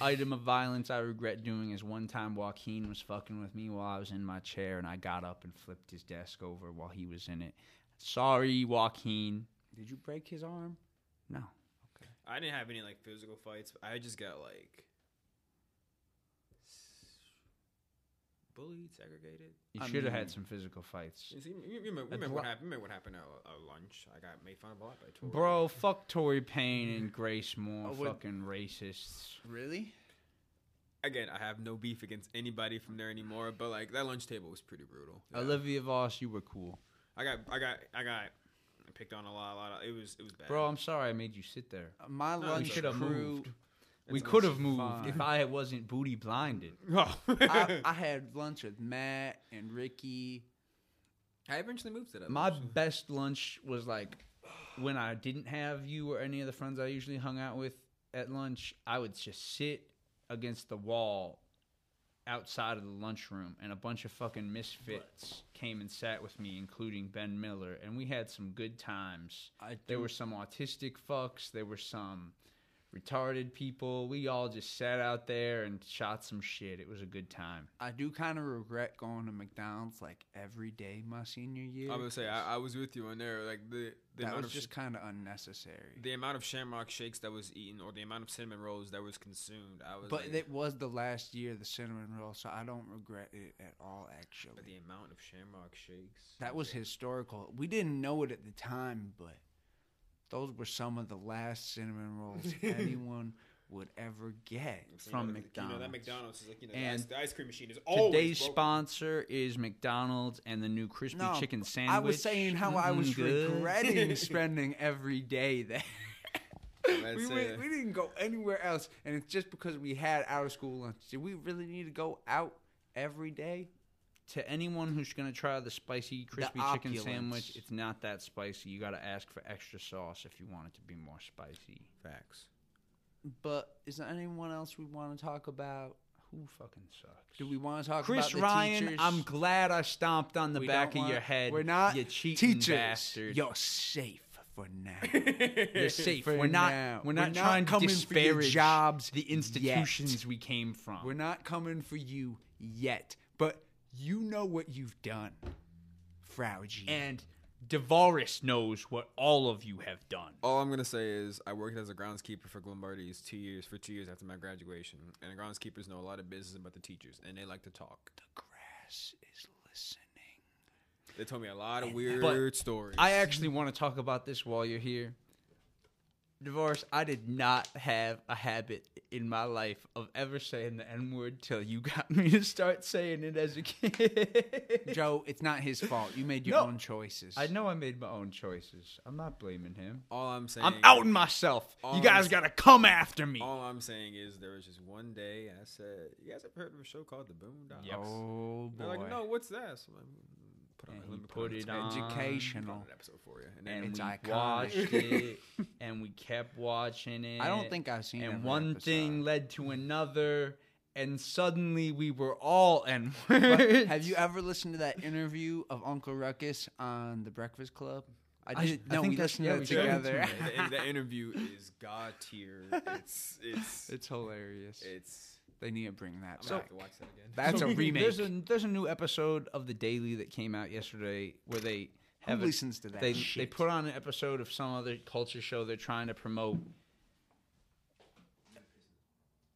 item of violence I regret doing is one time Joaquin was fucking with me while I was in my chair, and I got up and flipped his desk over while he was in it. Sorry, Joaquin. Did you break his arm? No. Okay. I didn't have any like physical fights. I just got like bullied, segregated. You I should have mean- had some physical fights. You see, you you remember, That's remember lo- what happened? Remember what happened at, at lunch? I got made fun of a lot by Tori. Bro, fuck Tory Payne and Grace Moore, Oh, what- fucking racists. Really? Again, I have no beef against anybody from there anymore, but like that lunch table was pretty brutal. Yeah. Olivia Voss, you were cool. I got, I got, I got picked on a lot, a lot. Of, it was, it was bad. Bro, I'm sorry I made you sit there. Uh, My No, lunch you should have crew. moved. We could have fine. moved if I wasn't booty blinded. Oh. I, I had lunch with Matt and Ricky. I eventually moved to that. My lunch. best lunch was like when I didn't have you or any of the friends I usually hung out with at lunch, I would just sit against the wall outside of the lunchroom and a bunch of fucking misfits came and sat with me including Ben Miller and we had some good times. I There were some autistic fucks, there were some retarded people. We all just sat out there and shot some shit. It was a good time. I do kind of regret going to McDonald's like every day my senior year. I would say I, I was with you on there. Like the the that was of just kind of unnecessary. the amount of Shamrock shakes that was eaten, or the amount of cinnamon rolls that was consumed. I was. But like, it was the last year of the cinnamon roll, so I don't regret it at all. Actually, but the amount of Shamrock shakes. that was historical. We didn't know it at the time, but those were some of the last cinnamon rolls anyone would ever get So, from you know, McDonald's. You know that McDonald's is like you know And the, ice, cream machine is always Today's broken. sponsor is McDonald's and the new crispy No, chicken sandwich. I was saying how I was good. regretting spending every day there. We, went, we didn't go anywhere else, and it's just because we had out of school lunch. Did we really need to go out every day? To anyone who's gonna try the spicy crispy chicken opulence. sandwich, it's not that spicy. You gotta ask for extra sauce if you want it to be more spicy. Facts. But is there anyone else we want to talk about? Who fucking sucks? Do we want to talk Chris about the Ryan, teachers? I'm glad I stomped on the We back don't of your head. We're not you cheating teachers. bastard. You're safe for now. You're safe. For we're not. now. We're not We're not trying to coming for your disparage jobs the institutions we came from. We're not coming for you yet, but you know what you've done, Frau G. and Davarus knows what all of you have done. All I'm gonna say is I worked as a groundskeeper for Glenbard East two years for two years after my graduation, and the groundskeepers know a lot of business about the teachers, and they like to talk. the grass is listening. They told me a lot of weird stories. I actually want to talk about this while you're here. Davarus, I did not have a habit in my life of ever saying the N word till you got me to start saying it as a kid. Joe, it's not his fault. You made your No. own choices. I know I made my own choices. I'm not blaming him. all I'm saying. I'm outing myself. all You guys I'm- got to come after me. All I'm saying is there was just one day I said, "You guys ever heard of a show called The Boondocks?" Yep. Oh boy. They're like, oh, "No, what's that?" So I'm like, put on And a he put it on. Educational. on an episode for you, and then and It's we iconic. watched it, and we kept watching it. I don't think I've seen And one episode. thing led to another, and suddenly we were all N words. have you ever listened to that interview of Uncle Ruckus on The Breakfast Club? I I- did. I no, think we that's- listened yeah, to it showed it to together. me. the, the interview is god tier. It's it's it's hilarious. it's. They need to bring that I'm back. gonna have to watch that again. That's a remake. There's a there's a new episode of the Daily that came out yesterday where they Who have a- listens to that they shit? they put on an episode of some other culture show they're trying to promote.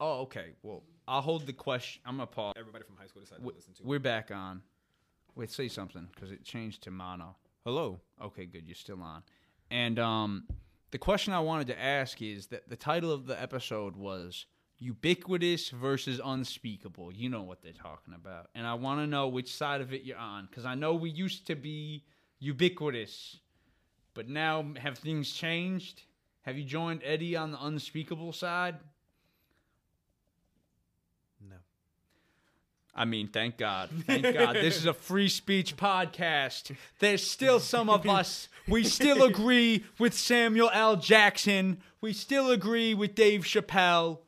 Oh, okay. Well, I'll hold the question. I'm gonna pause. Everybody from high school decided We- to listen to. We're back on. Wait, say something because it changed to mono. Hello. Okay, good. You're still on. And um, the question I wanted to ask is that the title of the episode was ubiquitous versus unspeakable. You know what they're talking about. And I want to know which side of it you're on because I know we used to be ubiquitous, but now have things changed? Have you joined Eddie on the unspeakable side? No. I mean, thank God. Thank God. This is a free speech podcast. There's still some of us. We still agree with Samuel L. Jackson. We still agree with Dave Chappelle.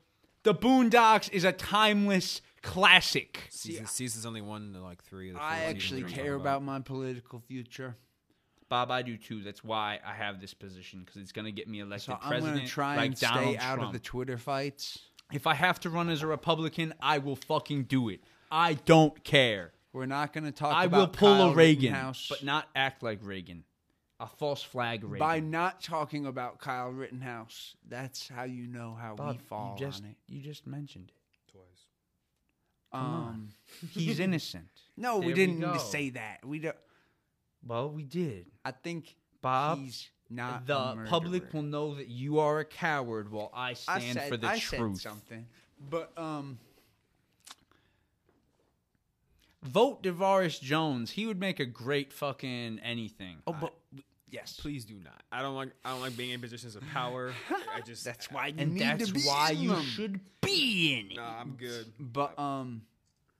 The Boondocks is a timeless classic. Season, season's only one to like three. Of the I actually care talking about my political future. Bob, I do too. That's why I have this position because it's going to get me elected So I'm president. gonna try like and stay Donald out of the Twitter fights. If I have to run as a Republican, I will fucking do it. I don't care. We're not gonna talk. I about will pull Kyle a Reagan, Rittenhouse. but not act like Reagan. A false flag Reagan. by not talking about Kyle Rittenhouse. That's how you know how Bob, we fall you just on it. you just mentioned it. Twice. Um, He's innocent. no, we There we didn't need go. to say that. We don't. Well, we did. I think Bob, he's not the a public will know that you are a coward while I I stand said, for the I truth. Said something, but um, Vote Davarus Jones. He would make a great fucking anything. oh, but yes, Please do not. I don't like. I don't like being in positions of power. I just. That's why you and need that's to be why in you them. should be in it. Nah, I'm good. But um,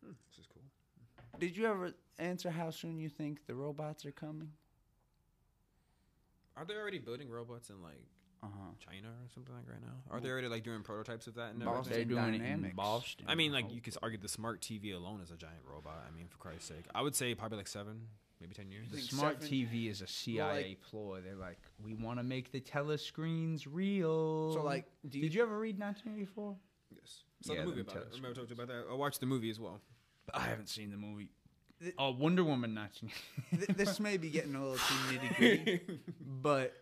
This is cool. did you ever answer how soon you think the robots are coming? Are they already building robots in like Uh huh. China or something like right now? Are they already like doing prototypes of that? And Boston everything? They're doing it in Dynamics. Boston. I mean, like you could argue the smart TV alone is a giant robot. I mean, for Christ's sake, I would say probably like seven, maybe ten years. The smart seven- TV is a CIA like- ploy. They're like, we want to make the telescreens real. So like, do you, did you ever read 1984? Yes. Saw Yeah, the movie about it. telescopes. Remember I told you about that? I watched the movie as well. I haven't seen the movie. Th- Oh, Wonder Woman 19. this may be getting a little too nitty gritty, but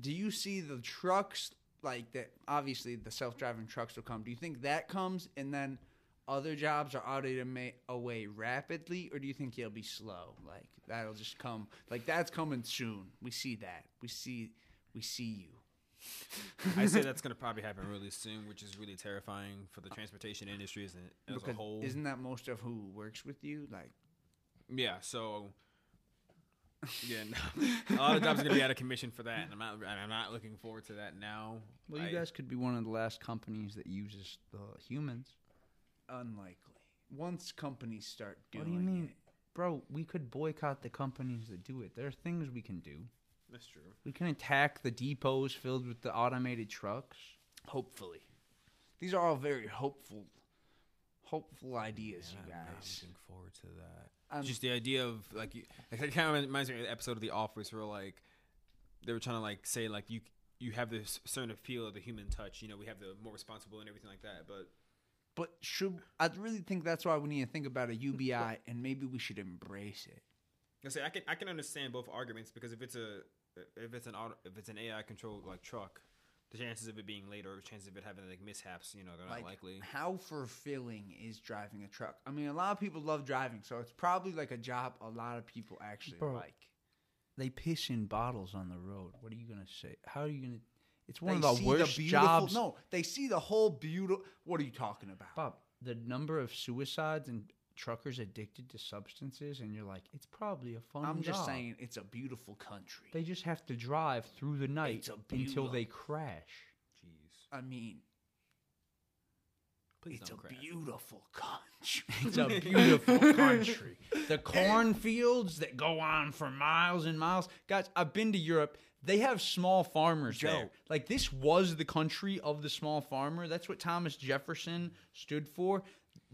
do you see the trucks like that? Obviously, the self-driving trucks will come. Do you think that comes and then other jobs are automated away rapidly, or do you think it'll be slow? Like that'll just come. Like that's coming soon. We see that. We see. We see you. I say that's gonna probably happen really soon, which is really terrifying for the transportation industry as, a- as a whole. isn't that most of who works with you? Like Yeah, so yeah, no. a lot of jobs are gonna be out of commission for that, and I'm not. I'm not looking forward to that now. well, you I- guys could be one of the last companies that uses the humans. unlikely. Once companies start doing What do you mean? it, Bro, we could boycott the companies that do it. There are things we can do. That's true. We can attack the depots filled with the automated trucks. hopefully, these are all very hopeful, hopeful ideas, Yeah, you I'm guys. looking forward to that. Um, Just the idea of like, you, like it kind of reminds me of the episode of The Office where like they were trying to like say like you you have this certain appeal of the human touch. You know, we have the more responsible and everything like that. But But should I really think that's why we need to think about a UBI and maybe we should embrace it. I say I can I can understand both arguments because if it's a if it's an auto, if it's an AI controlled like truck, the chances of it being late or the chances of it having like mishaps, you know, they're not Like, likely. how fulfilling is driving a truck? I mean, a lot of people love driving, so it's probably like a job a lot of people actually Bro, like. They piss in bottles on the road. What are you gonna say? How are you gonna? It's one They of the see worst beautiful, jobs. No, they see the whole beautiful. What are you talking about? Bob, the number of suicides and truckers addicted to substances, and you're like, it's probably a fun. I'm just job. saying, it's a beautiful country. They just have to drive through the night It's a until beautiful- they crash. Jeez, I mean, please it's a don't crash. beautiful country. It's a beautiful country. The cornfields that go on for miles and miles. Guys, I've been to Europe. They have small farmers Joe. there. Like this was the country of the small farmer. That's what Thomas Jefferson stood for.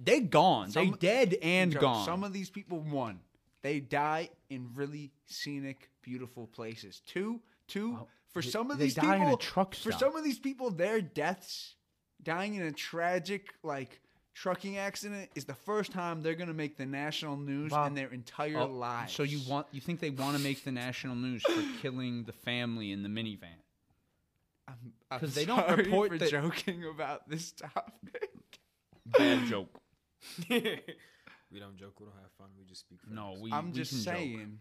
They gone. Some- they dead and Joe, gone. Some of these people, won. they die in really scenic, beautiful places. Two, two, Oh, for they- some of these die people, in a truck for some of these people, their deaths, dying in a tragic like trucking accident, is the first time they're gonna make the national news Bob, in their entire Oh, lives. So you want you think they want to make the national news for killing the family in the minivan? I'm, 'cause I'm they don't report for that- joking about this topic. Bad joke. We don't joke. We don't have fun. We just speak. No, we. I'm we just can joke. saying.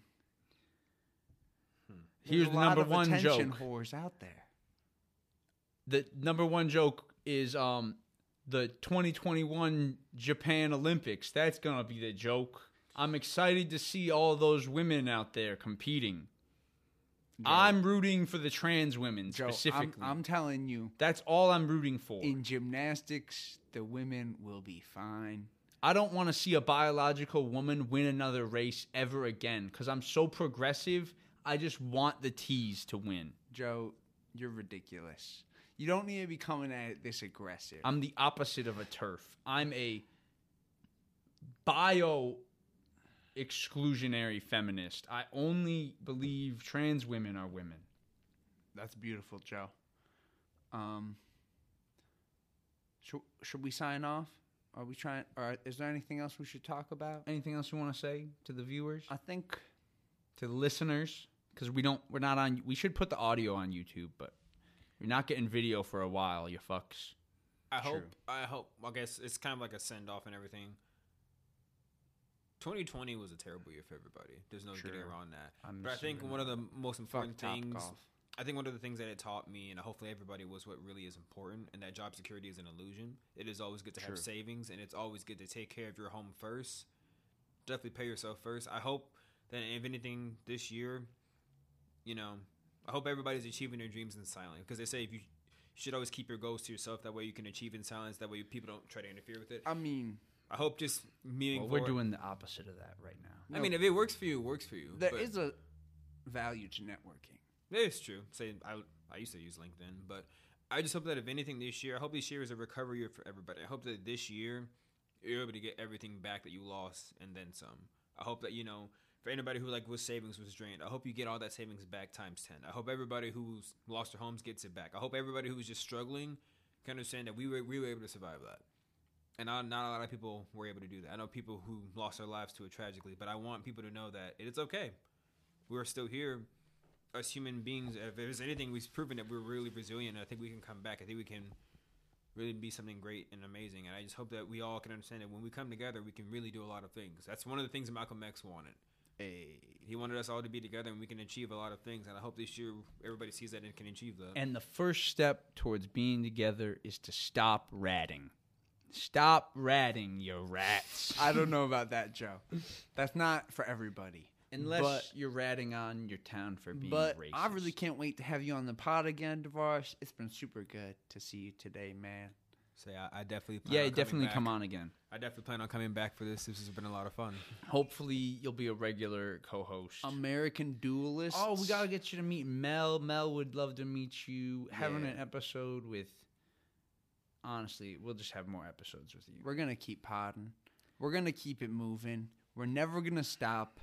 Here's there's the lot number of one joke. whores out there. The number one joke is um the 2021 Japan Olympics. That's gonna be the joke. I'm excited to see all those women out there competing. I'm rooting for the trans women Joe, I'm, specifically. I'm telling you, That's all I'm rooting for. in gymnastics, the women will be fine. I don't want to see a biological woman win another race ever again because I'm so progressive. I just want the T's to win. Joe, you're ridiculous. You don't need to be coming at it this aggressive. I'm the opposite of a TERF. I'm a bio exclusionary feminist. I only believe trans women are women. That's beautiful, Joe. Um, should, should we sign off? Are we trying? Or is there anything else we should talk about? Anything else you want to say to the viewers, I think to the listeners? Because we don't, we're not on. We should put the audio on YouTube, but you're not getting video for a while. You fucks. I True. hope. I hope. I guess it's kind of like a send off and everything. 2020 was a terrible year for everybody. There's no getting around that. I'm but I think one of the most fuck important top things. golf. I think one of the things that it taught me, and hopefully everybody, was what really is important, and that job security is an illusion. It is always good to True. have savings, and it's always good to take care of your home first. Definitely pay yourself first. I hope that if anything this year, you know, I hope everybody's achieving their dreams in silence because they say if you, you should always keep your goals to yourself. That way you can achieve in silence. That way people don't try to interfere with it. I mean I hope just moving Well, we're doing the opposite of that right now. I mean, if it works for you, it works for you. there but- is a value to networking. It's true. Say I I used to use LinkedIn, but I just hope that if anything this year, I hope this year is a recovery year for everybody. I hope that this year you're able to get everything back that you lost and then some. I hope that you know for anybody who like was savings was drained. I hope you get all that savings back times ten. I hope everybody who's lost their homes gets it back. I hope everybody who was just struggling can understand that we were we were able to survive that. And not, not a lot of people were able to do that. I know people who lost their lives to it tragically, but I want people to know that it's okay. We're still here as human beings, if there's anything we've proven that we're really resilient, I think we can come back. I think we can really be something great and amazing. And I just hope that we all can understand that when we come together, we can really do a lot of things. That's one of the things Malcolm X wanted. He wanted us all to be together and we can achieve a lot of things. And I hope this year everybody sees that and can achieve that. And the first step towards being together is to stop ratting. Stop ratting, you rats. I don't know about that, Joe. That's not for everybody. Unless But- you're ratting on your town for being But racist. I really can't wait to have you on the pod again, Davarus. It's been super good to see you today, man. Say, I, I definitely plan Yeah, on definitely back. come on again. I definitely plan on coming back for this. This has been a lot of fun. Hopefully, you'll be a regular co-host. American Duelist. oh, we gotta get you to meet Mel. Mel would love to meet you. Having an episode with. Honestly, we'll just have more episodes with you. We're gonna keep podding. We're gonna keep it moving. We're never gonna stop.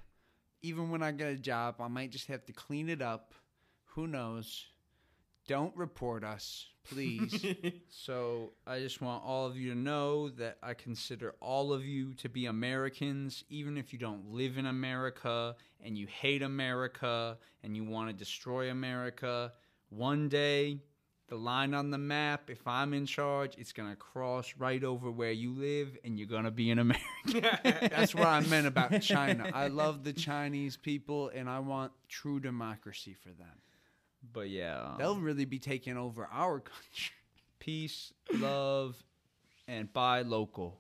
Even when I get a job, I might just have to clean it up. Who knows? Don't report us, please. So I just want all of you to know that I consider all of you to be Americans, even if you don't live in America and you hate America and you want to destroy America. One day, the line on the map, if I'm in charge, it's going to cross right over where you live and you're going to be an American. That's what I meant about China. I love the Chinese people, and I want true democracy for them. but yeah, um, They'll really be taking over our country. peace, love, and buy local.